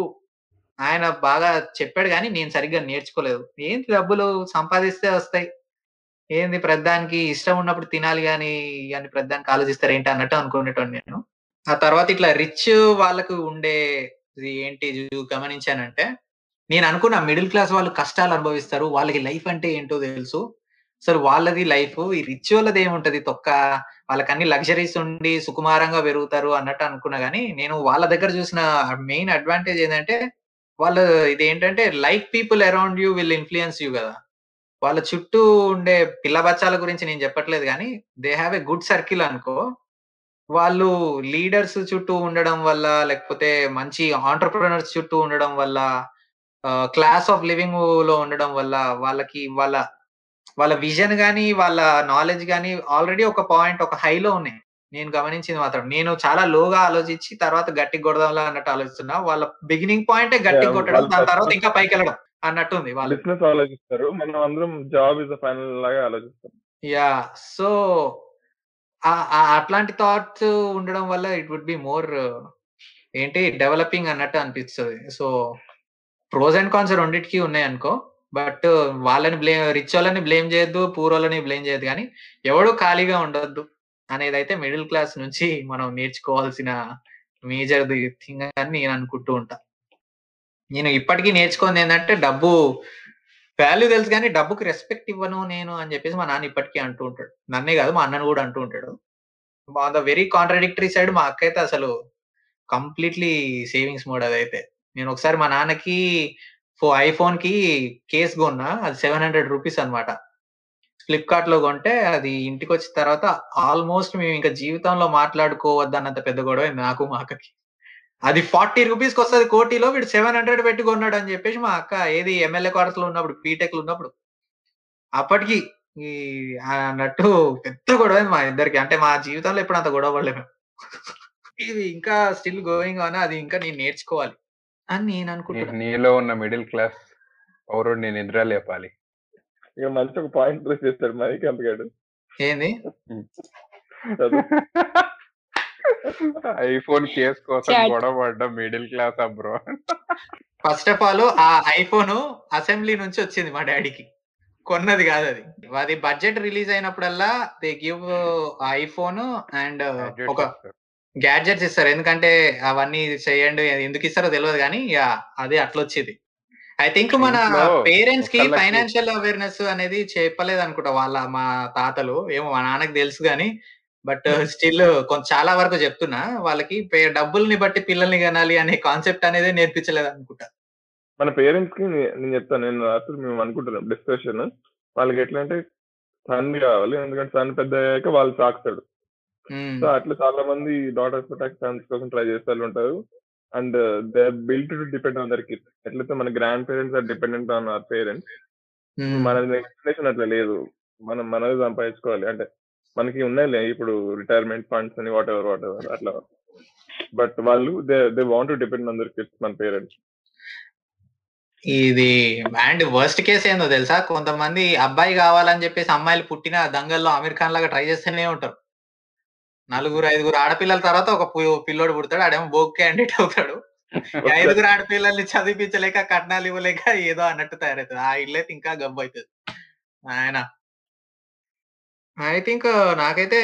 [SPEAKER 4] ఆయన బాగా చెప్పాడు కానీ నేను సరిగ్గా నేర్చుకోలేదు. ఏంటి డబ్బులు సంపాదిస్తే వస్తాయి? ఏంది ప్రధానికి ఇష్టం ఉన్నప్పుడు తినాలి కానీ అని ప్రధానికి ఆలోచిస్తారు ఏంటి అన్నట్టు అనుకునేటోడు నేను. ఆ తర్వాత ఇట్లా రిచ్ వాళ్ళకు ఉండే ఇది ఏంటి గమనించానంటే నేను అనుకున్నా మిడిల్ క్లాస్ వాళ్ళు కష్టాలు అనుభవిస్తారు వాళ్ళకి లైఫ్ అంటే ఏంటో తెలుసు. అసలు వాళ్ళది లైఫ్ ఈ రిచ్ వాళ్ళది ఏముంటది? తొక్క వాళ్ళకి అన్ని లగ్జరీస్ ఉండి సుకుమారంగా పెరుగుతారు అన్నట్టు అనుకున్నా కానీ నేను వాళ్ళ దగ్గర చూసిన మెయిన్ అడ్వాంటేజ్ ఏంటంటే వాళ్ళు ఇది ఏంటంటే like people around you will influence you కదా. వాళ్ళ చుట్టూ ఉండే పిల్ల బచ్చాల గురించి నేను చెప్పట్లేదు కానీ they have a good circle అనుకో వాళ్ళు లీడర్స్ చుట్టూ ఉండడం వల్ల లేకపోతే మంచి ఆంటర్ప్రినర్స్ చుట్టూ ఉండడం వల్ల క్లాస్ ఆఫ్ లివింగ్లో ఉండడం వల్ల వాళ్ళకి వాళ్ళ వాళ్ళ విజన్ గానీ వాళ్ళ నాలెడ్జ్ గానీ ఆల్రెడీ ఒక పాయింట్ ఒక హైలో ఉన్నాయి. నేను గమనించింది మాత్రం. నేను చాలా లోగా ఆలోచించి తర్వాత గట్టి కొడదాంలా అన్నట్టు ఆలోచిస్తున్నా. వాళ్ళ బిగినింగ్ పాయింటే గట్టి కొట్టడం
[SPEAKER 5] వాళ్ళ
[SPEAKER 4] దాని తర్వాత ఇంకా పైకి వెళ్ళడం అన్నట్టుంది వాళ్ళు.
[SPEAKER 5] బిజినెస్ ఆలోచిస్తారు. మనం అందరం జాబ్ ఇస్ ఫైనల్ లాగా ఆలోచిస్తాం.
[SPEAKER 4] యా సో అట్లాంటి థాట్స్ ఉండడం వల్ల ఇట్ వుడ్ బి మోర్ ఏంటి డెవలపింగ్ అన్నట్టు అనిపిస్తుంది. సో ప్రోస్ అండ్ కాన్స్ రెండింటికి ఉన్నాయి అనుకో బట్ వాళ్ళని బ్లేమ్ రిచ్ వాళ్ళని బ్లేమ్ చేయొద్దు పూర్ వాళ్ళని బ్లేమ్ చేయొద్దు. కానీ ఎవడు ఖాళీగా ఉండొద్దు అనేది అయితే మిడిల్ క్లాస్ నుంచి మనం నేర్చుకోవాల్సిన మేజర్ థింగ్ అని నేను అనుకుంటూ ఉంటా. నేను ఇప్పటికీ నేర్చుకుంది ఏంటంటే డబ్బు వాల్యూ తెలుసు కానీ డబ్బుకి రెస్పెక్ట్ ఇవ్వను నేను అని చెప్పేసి మా నాన్న ఇప్పటికీ అంటూ ఉంటాడు. నన్నే కాదు మా అన్నను కూడా అంటూ ఉంటాడు. On the very contradictory side మా అక్క అయితే అసలు కంప్లీట్లీ సేవింగ్స్ మోడ్ అదైతే. నేను ఒకసారి మా నాన్నకి ఫో ఐఫోన్కి కేస్ కొన్నా అది సెవెన్ హండ్రెడ్ రూపీస్ అనమాట ఫ్లిప్కార్ట్లో కొంటే అది ఇంటికి వచ్చిన తర్వాత ఆల్మోస్ట్ మేము ఇంకా జీవితంలో మాట్లాడుకోవద్దన్నంత పెద్ద గొడవ నాకు మా అక్కకి. అది ఫార్టీ రూపీస్కి వస్తుంది కోటిలో వీడు సెవెన్ హండ్రెడ్ పెట్టి కొన్నాడు అని చెప్పేసి మా అక్క ఏది ఎమ్మెల్యే క్వార్టర్స్లో ఉన్నప్పుడు బీటెక్లో ఉన్నప్పుడు. అప్పటికి ఈ అన్నట్టు పెద్ద గొడవ మా ఇద్దరికి. అంటే మా జీవితంలో ఎప్పుడు అంత గొడవ పడలేము ఇది ఇంకా స్టిల్ గోయింగ్ ఆన్ అది ఇంకా నేను నేర్చుకోవాలి అని నేను
[SPEAKER 1] నీ-
[SPEAKER 4] అనుకుంటున్నా
[SPEAKER 1] నీలో ఉన్న మిడిల్ క్లాస్ పౌరుడిని నిద్ర లేపాలి
[SPEAKER 5] ఇక మంచి ఒక పాయింట్ ప్రెస్ చేస్తాడు మైక్ అంతగాడు
[SPEAKER 4] ఏంది.
[SPEAKER 1] ఐఫోన్ కేస్ కోసం. గొడవ పడ్డం middle class bro.
[SPEAKER 4] First of all ఆ ఐఫోన్ అసెంబ్లీ నుంచి వచ్చింది మా డాడీకి. కొన్నది కాదు అది. అది బడ్జెట్ రిలీజ్ అయినప్పుడల్లా దే గివ్ ఐఫోన్ అండ్ ఒక గ్యాడ్జెట్స్ ఇస్తారు. ఎందుకంటే అవన్నీ చేయండి ఎందుకు ఇస్తారో తెలియదు కానీ యా అదే అట్లా వచ్చేది ఐ థింక్ మన
[SPEAKER 1] పేరెంట్స్కి
[SPEAKER 4] ఫైనాన్షియల్ అవేర్నెస్ అనేది చెప్పలేదు అనుకుంటా వాళ్ళ మా తాతలు ఏమో మా నాన్నకి తెలుసు కానీ బట్ స్టిల్ కొంత చాలా వరకు చెప్తున్నా వాళ్ళకి డబ్బుల్ని బట్టి పిల్లల్ని కనాలి అనే కాన్సెప్ట్ అనేది నేర్పించలేదు అనుకుంటా.
[SPEAKER 5] మన పేరెంట్స్కి నేను చెప్తాను నేను అసలు మేము అనుకుంటున్నాం డిస్కషన్. వాళ్ళకి ఎట్లా అంటే సన్ కావాలి ఎందుకంటే సన్ పెద్ద అయ్యాక వాళ్ళు సాకుతాడు
[SPEAKER 4] ఉమ్,
[SPEAKER 5] సో అట్లా చాలా మంది డాటర్స్ ప్రొటెక్ట్ సన్స్ కోసం ట్రై చేసే ఉంటారు. And they built to depend on their kids ఎట్లయితే మన grand parents are dependent on our parents మన ఎక్స్ప్లెనేషన్ అట్లా లేదు. మనం మనది సంపాదించుకోవాలి. అంటే మనకి ఉన్నాయిలే ఇప్పుడు రిటైర్మెంట్ ఫండ్స్ అని వాట్ ఎవర్ వాట్ ఎవర్ అట్లా. బట్ వాళ్ళు they they want to depend on their kids మన పేరెంట్స్
[SPEAKER 4] ఇది అండ్ వర్స్ట్ కేసు ఏందో తెలుసా? కొంతమంది అబ్బాయి కావాలని చెప్పేసి అమ్మాయిలు పుట్టిన దంగల్లో అమీర్ ఖాన్ లాగా ట్రై చేస్తూనే ఉంటారు. నలుగురు ఐదుగురు ఆడపిల్లల తర్వాత ఒక పిల్లోడు పుడతాడు ఆడేమో బోక్ క్యాండిడేట్ అవుతాడు. ఐదుగురు ఆడపిల్లల్ని చదివించలేక కట్నాలు ఇవ్వలేక ఏదో అన్నట్టు తయారవుతుంది ఆ ఇల్లు అయితే ఇంకా గబ్బు అవుతుంది. ఆయన ఐ థింక్ నాకైతే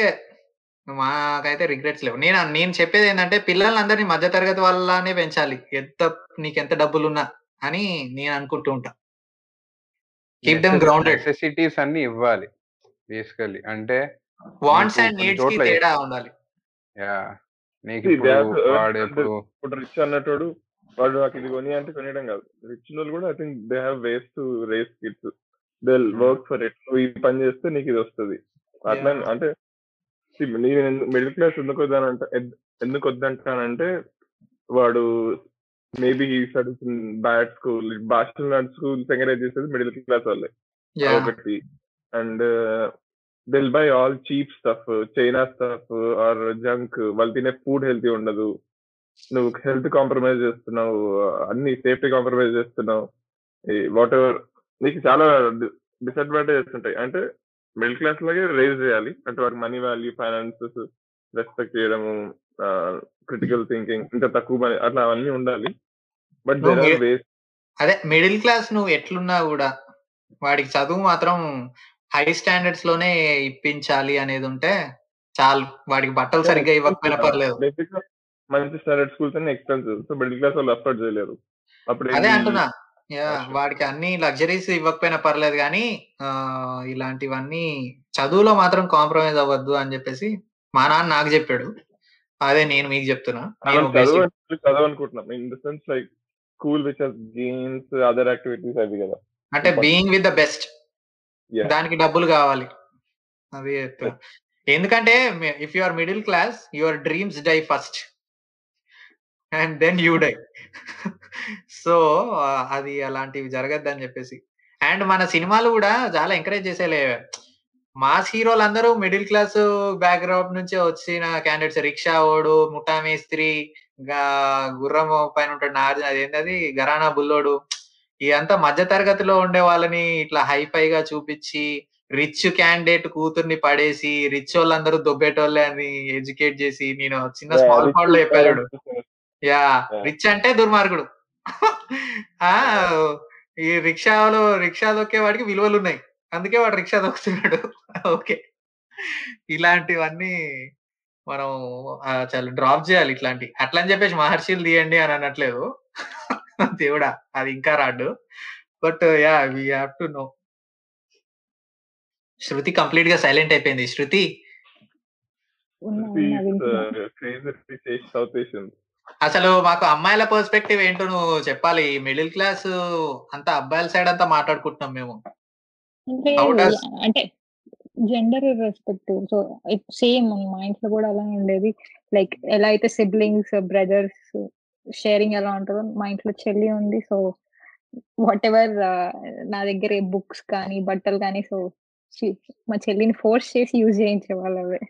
[SPEAKER 4] మాకైతే రిగ్రెట్స్ లేవు. నేను నేను చెప్పేది ఏంటంటే పిల్లలందరినీ మధ్య తరగతి వాళ్ళనే పెంచాలి. ఎంత నీకు ఎంత డబ్బులున్నా అని నేను అనుకుంటూ ఉంటా. కీప్ దెమ్ గ్రౌండెడ్
[SPEAKER 1] నెసెసిటీస్ అన్ని ఇవ్వాలి బేసికలీ అంటే
[SPEAKER 4] వాంట్స్ అండ్
[SPEAKER 1] నీడ్స్కి
[SPEAKER 4] తేడా ఉండాలి.
[SPEAKER 1] యా నీకు ఇప్పుడు
[SPEAKER 5] have to earn
[SPEAKER 1] వాడు
[SPEAKER 5] రిచ్ నాకు ఇది కొని అంటే కొనియడం కాదు. రిచ్ వాళ్ళు కూడా I think they have ways to raise kids they work for it నువ్వు ఈ పని చేస్తే నీకు ఇది వస్తుంది. అట్లా. అంటే నేను మిడిల్ క్లాస్ ఎందుకు వద్దానంటే ఎద్- ఎందుకు వద్దంటానంటే వాడు మేబీ ఈ స్టడీస్ బ్యాడ్ స్కూల్ బాస్టల్ లాంటి స్కూల్స్ ఎంకరేజ్ చేసేది మిడిల్ క్లాస్ వాళ్ళే. ఒకటి and they'll buy all cheap stuff China stuff or junk వాళ్ళు తినే ఫుడ్ హెల్తీ ఉండదు. నువ్వు హెల్త్ కాంప్రమైజ్ చేస్తున్నావు అన్ని సేఫ్టీ కాంప్రమైజ్ చేస్తున్నావు వాట్ ఎవర్ నీకు చాలా డిసడ్వాంటేజెస్ ఉంటాయి. అంటే మిడిల్ క్లాస్ లాగే రేజ్ చేయాలి. అంటే వారికి మనీ వాల్యూ ఫైనాన్సెస్ రెస్పెక్ట్ చేయడము క్రిటికల్ థింకింగ్ ఇంకా తక్కువ money, అట్లా అవన్నీ ఉండాలి. బట్
[SPEAKER 4] అదే మిడిల్ క్లాస్ నువ్వు ఎట్లున్నా కూడా వాడికి చదువు మాత్రం హై స్టాండర్డ్స్లోనే ఇప్పించాలి అనేది ఉంటే చాలు. వాడికి బట్టలు సరిగ్గా ఇవ్వకపోయినా పర్లేదు.
[SPEAKER 5] మంచి స్టాండర్డ్ స్కూల్స్ అన్ని ఎక్స్పెన్సివ్ సో మిడిల్ క్లాస్ వాళ్ళు అఫోర్డ్ చేయలేరు. అప్పుడు
[SPEAKER 4] అదే? అంటున్నా. వాడికి అన్ని లగ్జరీస్ ఇవ్వకపోయినా పర్లేదు కానీ ఇలాంటివన్నీ చదువులో మాత్రం కాంప్రమైజ్ అవ్వద్దు అని చెప్పేసి మా నాన్న నాకు చెప్పాడు. అదే నేను మీకు చెప్తున్నా. నేను
[SPEAKER 5] చదువు అంటే చదువు అనుకుంటున్నాం in the sense like school which games other activities అవి కదా.
[SPEAKER 4] అంటే బీయింగ్ విత్ ద బెస్ట్. దానికి డబ్బులు కావాలి. అది చెప్తున్నా. ఎందుకంటే if you are middle class your dreams die first and then you die so అది అలాంటివి జరగద్దని చెప్పేసి. అండ్ మన సినిమాలు కూడా చాలా ఎంకరేజ్ చేసేలే. మాస్ హీరోలు అందరూ మిడిల్ క్లాస్ బ్యాక్గ్రౌండ్ నుంచి వచ్చిన క్యాండిడేట్స్. రిక్షా ఓడు ముఠా మేస్త్రి ఇంకా గుర్రం పైన ఉంటాడు నార్జున అదేంటది గరానా బుల్లోడు. ఇదంతా మధ్య తరగతిలో ఉండే వాళ్ళని ఇట్లా హైఫై గా చూపించి రిచ్ క్యాండిడేట్ కూతుర్ని పడేసి రిచ్ వాళ్ళందరూ దొబ్బేటోళ్ళే అని ఎడ్యుకేట్ చేసి నేను చిన్న స్మాల్ పార్ట్లో చెప్పాడు యా. రిచ్ అంటే దుర్మార్గుడు. ఆ ఈ రిక్షాలో రిక్షా దొక్కే వాడికి విలువలు ఉన్నాయి అందుకే వాడు రిక్షా దొక్కుతున్నాడు. ఓకే. ఇలాంటివన్నీ మనం ఆ, చాలా డ్రాప్ చేయాలి ఇట్లాంటి. అట్లా అని చెప్పేసి మహర్షిలు తీయండి అని అనట్లేదు. దేవుడా అది ఇంకా రాడు but yeah we have to know. Shruti కంప్లీట్గా సైలెంట్ అయిపోయింది. శృతి.
[SPEAKER 5] South Asian.
[SPEAKER 4] అసలు మాకు అమ్మాయిల పర్స్పెక్టివ్ ఏంటో నువ్వు చెప్పాలి. మిడిల్ క్లాస్ అంతా అబ్బాయిల సైడ్ అంతా మాట్లాడుకుంటున్నాం మేము.
[SPEAKER 3] అంటే జెండర్ రెస్పెక్టివ్ సో సేమ్ మా ఇంట్లో కూడా అలానే ఉండేది. లైక్ ఎలా అయితే సిబ్లింగ్స్ బ్రదర్స్ షేరింగ్ ఎలా ఉంటుందో మా ఇంట్లో చెల్లి ఉంది. సో వాట్ ఎవర్ నా దగ్గర బుక్స్ కానీ బట్టలు కానీ సో మా చెల్లిని ఫోర్స్ చేసి యూజ్ చేయించే వాళ్ళు అవే.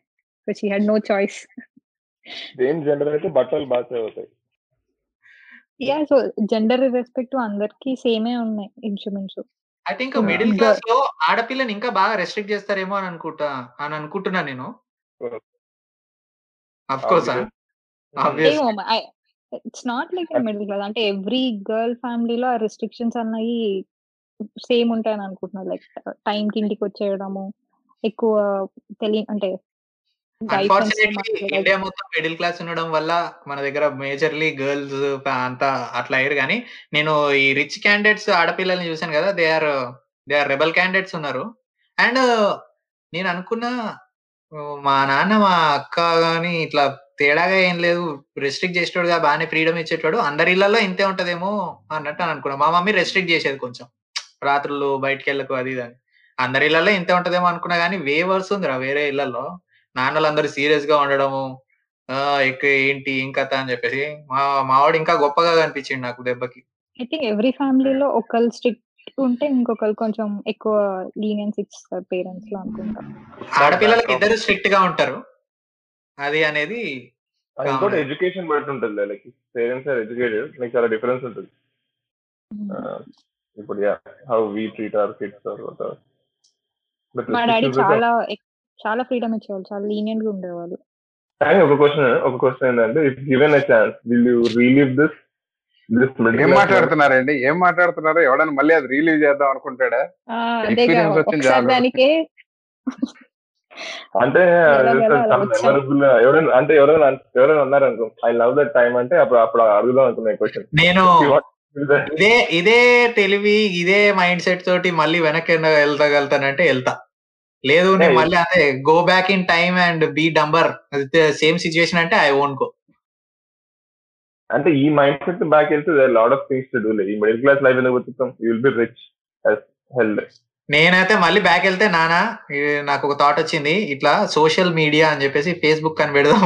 [SPEAKER 3] So she had no choice
[SPEAKER 5] same gender అయితే బట్టలు బాగా అవుతాయి
[SPEAKER 3] యా సో జెండర్ రెస్పెక్ట్ అందరికి సేమే ఉన్నాయి instruments
[SPEAKER 4] I think
[SPEAKER 3] Yeah.
[SPEAKER 4] Middle క్లాస్లో ఆడపిల్లని ఇంకా బాగా రెస్ట్రిక్ట్ చేస్తారేమో అని అనుకుంటా అని అనుకుంటున్నా నేను. Of course
[SPEAKER 3] it's not like middle class అంటే ఎవ్రీ గర్ల్ ఫ్యామిలీలో ఆ రెస్ట్రిక్షన్స్ అన్నవి సేమ్ ఉంటాయని అనుకుంటున్నాను లైక్ టైం కి ఇంటికి వచ్చేయడము ఎక్కువ తెలియ అంటే
[SPEAKER 4] అన్ఫార్చునేట్లీ. ఇండియా మొత్తం మిడిల్ క్లాస్ ఉండడం వల్ల మన దగ్గర మేజర్లీ గర్ల్స్ అంతా అట్లా అయ్యారు. కానీ నేను ఈ రిచ్ క్యాండిడేట్స్ ఆడపిల్లల్ని చూసాను కదా they are they are rebel candidates ఉన్నారు. అండ్ నేను అనుకున్నా మా నాన్న మా అక్క గాని ఇట్లా తేడాగా ఏం లేదు రెస్ట్రిక్ట్ చేసేటోడుగా బాగానే ఫ్రీడమ్ ఇచ్చేటోడు అందరి ఇళ్ళలో ఇంతే ఉంటదేమో అన్నట్టు అని అనుకున్నా. మా మమ్మీ రెస్ట్రిక్ట్ చేసేది కొంచెం రాత్రులు బయటికి వెళ్ళకు అది ఇది అని. అందరి ఇళ్ళలో ఇంతే ఉంటదేమో అనుకున్నా కానీ వేవర్స్ ఉందిరా వేరే ఇళ్ళలో నాన్నలు అందరూ సీరియస్గా ఉండడము ఎక్కువ ఏంటి ఏం కథ అని చెప్పేసి మా మావాడు ఇంకా గొప్పగా కనిపించింది నాకు దెబ్బకి.
[SPEAKER 3] ఐ థింక్ ఎవ్రీ ఫ్యామిలీలో ఒకళ్ళు స్ట్రిక్ట్ ఉంటే ఇంకొకరు కొంచెం ఎక్కువ లీనియన్స్ ఇస్తారు పేరెంట్స్లో అనుకుంటా.
[SPEAKER 4] ఆడపిల్లలకి ఇద్దరు స్ట్రిక్ట్గా ఉంటారు. అది అనేది
[SPEAKER 5] ఇంకోటి. ఎడ్యుకేషన్ బట్టి ఉంటుంది లైక్ పేరెంట్స్ ఆర్ ఎడ్యుకేటెడ్ మీకు చాలా డిఫరెన్స్ ఉంటుంది. ఇప్పుడు yeah how we treat our kids are but
[SPEAKER 3] మా డాడీ చాలా చాలా ఫ్రీడమ్ ఇచ్చేవాళ్ళు చాలా లీనియంట్గా ఉండేవాళ్ళు.
[SPEAKER 5] కానీ ఒక క్వశ్చన్ ఒక క్వశ్చన్ ఏంటంటే if given a chance will you relive this this
[SPEAKER 1] ఏం మాట్లాడుతున్నారండి? ఏం మాట్లాడుతున్నారు ఎవడన్నా మళ్ళీ అది రిలీవ్ చేద్దాం అనుకుంటాడా? Experience వచ్చింది
[SPEAKER 5] అంటే? మెమరబుల్ ఎవరైనా అంటే ఎవరైనా ఎవరైనా అన్నారు అనుకో ఐ లవ్ దట్ టైం అంటే అప్పుడు అప్పుడు అడుగుదాం అనుకున్నా క్వశ్చన్
[SPEAKER 4] నేను ఇదే ఇదే తెలివి ఇదే మైండ్ సెట్ తోటి మళ్ళీ వెనక్కి వెళ్తాగలుగుతానంటే వెళ్తా. లేదు నేను మళ్ళీ అదే go back in time and be dumber same situation అంటే ఐ ఓన్ గో
[SPEAKER 5] అంటే ఈ మైండ్ సెట్ బ్యాక్ వెళ్తే lot of things to do ఈ మిడిల్ క్లాస్ లైఫ్ ఎందుకు బతుకుతాం you will be rich health
[SPEAKER 4] నేనైతే మళ్ళీ బ్యాక్ వెళ్తే నానా నాకు ఒక థాట్ వచ్చింది. ఇట్లా సోషల్ మీడియా అని చెప్పేసి ఫేస్బుక్ అని పెడదాం.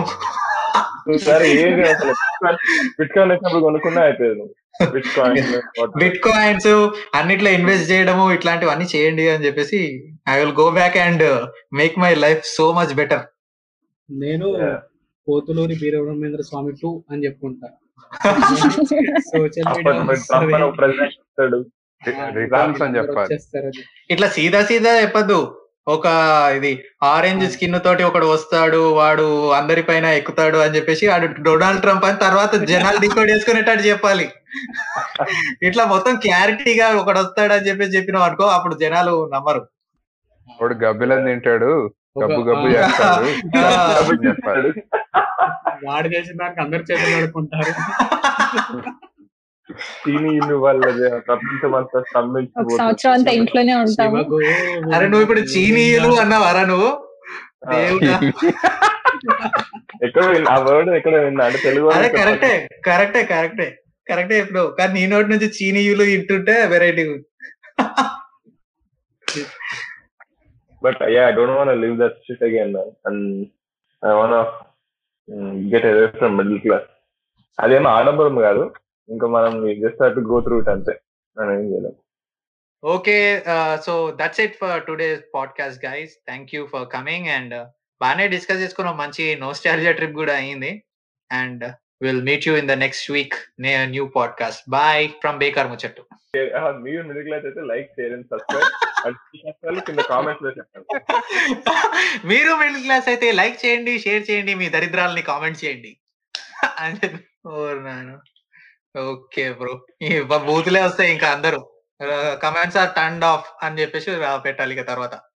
[SPEAKER 5] బిట్
[SPEAKER 4] కాయిన్స్ అన్నిట్లో ఇన్వెస్ట్ చేయడము ఇట్లాంటివన్నీ చేయండి అని చెప్పేసి I will go back and make my life so much better
[SPEAKER 2] నేను. పోతులూరి వీరబ్రహ్మేంద్ర స్వామి టూ అని చెప్పుకుంటా. సోషల్
[SPEAKER 4] ఇట్లా సీదా సీదా చెప్పద్దు. ఒక ఇది ఆరెంజ్ స్కిన్ తోటి ఒకడు వస్తాడు వాడు అందరి పైన ఎక్కుతాడు అని చెప్పేసి వాడు డొనాల్డ్ ట్రంప్ అని తర్వాత జనాలు డికోడ్ చేసుకునేటట్టు చెప్పాలి. ఇట్లా మొత్తం క్లారిటీగా ఒకడు వస్తాడు అని చెప్పేసి చెప్పినాం అనుకో అప్పుడు జనాలు నమ్మరు.
[SPEAKER 1] వాడు గబ్బిలని తింటాడు గబ్బు గబ్బు చేస్తాడు.
[SPEAKER 4] ఆ,
[SPEAKER 1] అని చెప్పాలి
[SPEAKER 2] వాడు చేసిన దానికి అందరు చేతులు కడుక్కుంటారు.
[SPEAKER 5] చీనీ ఇల్లు వాళ్ళది
[SPEAKER 3] సంవత్సరం అంతా ఇంట్లోనే ఉంటాము.
[SPEAKER 4] అరే నువ్వు ఇప్పుడు చీనీయులు అన్నావారా నువ్వు?
[SPEAKER 5] ఎక్కడ ఆ వర్డ్ ఎక్కడ విన్నా అంటే తెలుగు
[SPEAKER 4] అదే కరెక్టే కరెక్టే కరెక్టే కరెక్టే ఇప్పుడు. కానీ నీ నోటి నుంచి చీనీయులు ఇంటుంటే variety
[SPEAKER 5] but uh, yeah i don't want to live that shit again man. And i want to mm, get away from middle class. అదేమో ఆడంబరం కాదు. ఇంకా మనం just to go through it అంతే. మనం ఏం చేయలేము
[SPEAKER 4] okay so that's it for today podcast guys thank you for coming and బాగానే discuss చేసుకున్నాం. మంచి నోస్టాలజియా ట్రిప్ కూడా అయింది. And will meet you in the next week new podcast bye from Bekar Muchatlu
[SPEAKER 5] మీరు మిడిల్ క్లాస్ అయితే like share and subscribe. కింద కామెంట్స్లో చెప్పండి.
[SPEAKER 4] మీరు మిడిల్ క్లాస్ అయితే లైక్ చేయండి షేర్ చేయండి మీ దరిద్రాలని కామెంట్ చేయండి. అంటే ఓకే బ్రో. బూతులే వస్తాయి ఇంకా అందరూ. కమెంట్స్ ఆర్ టర్న్ ఆఫ్ అని చెప్పేసి పెట్టాలి ఇక తర్వాత.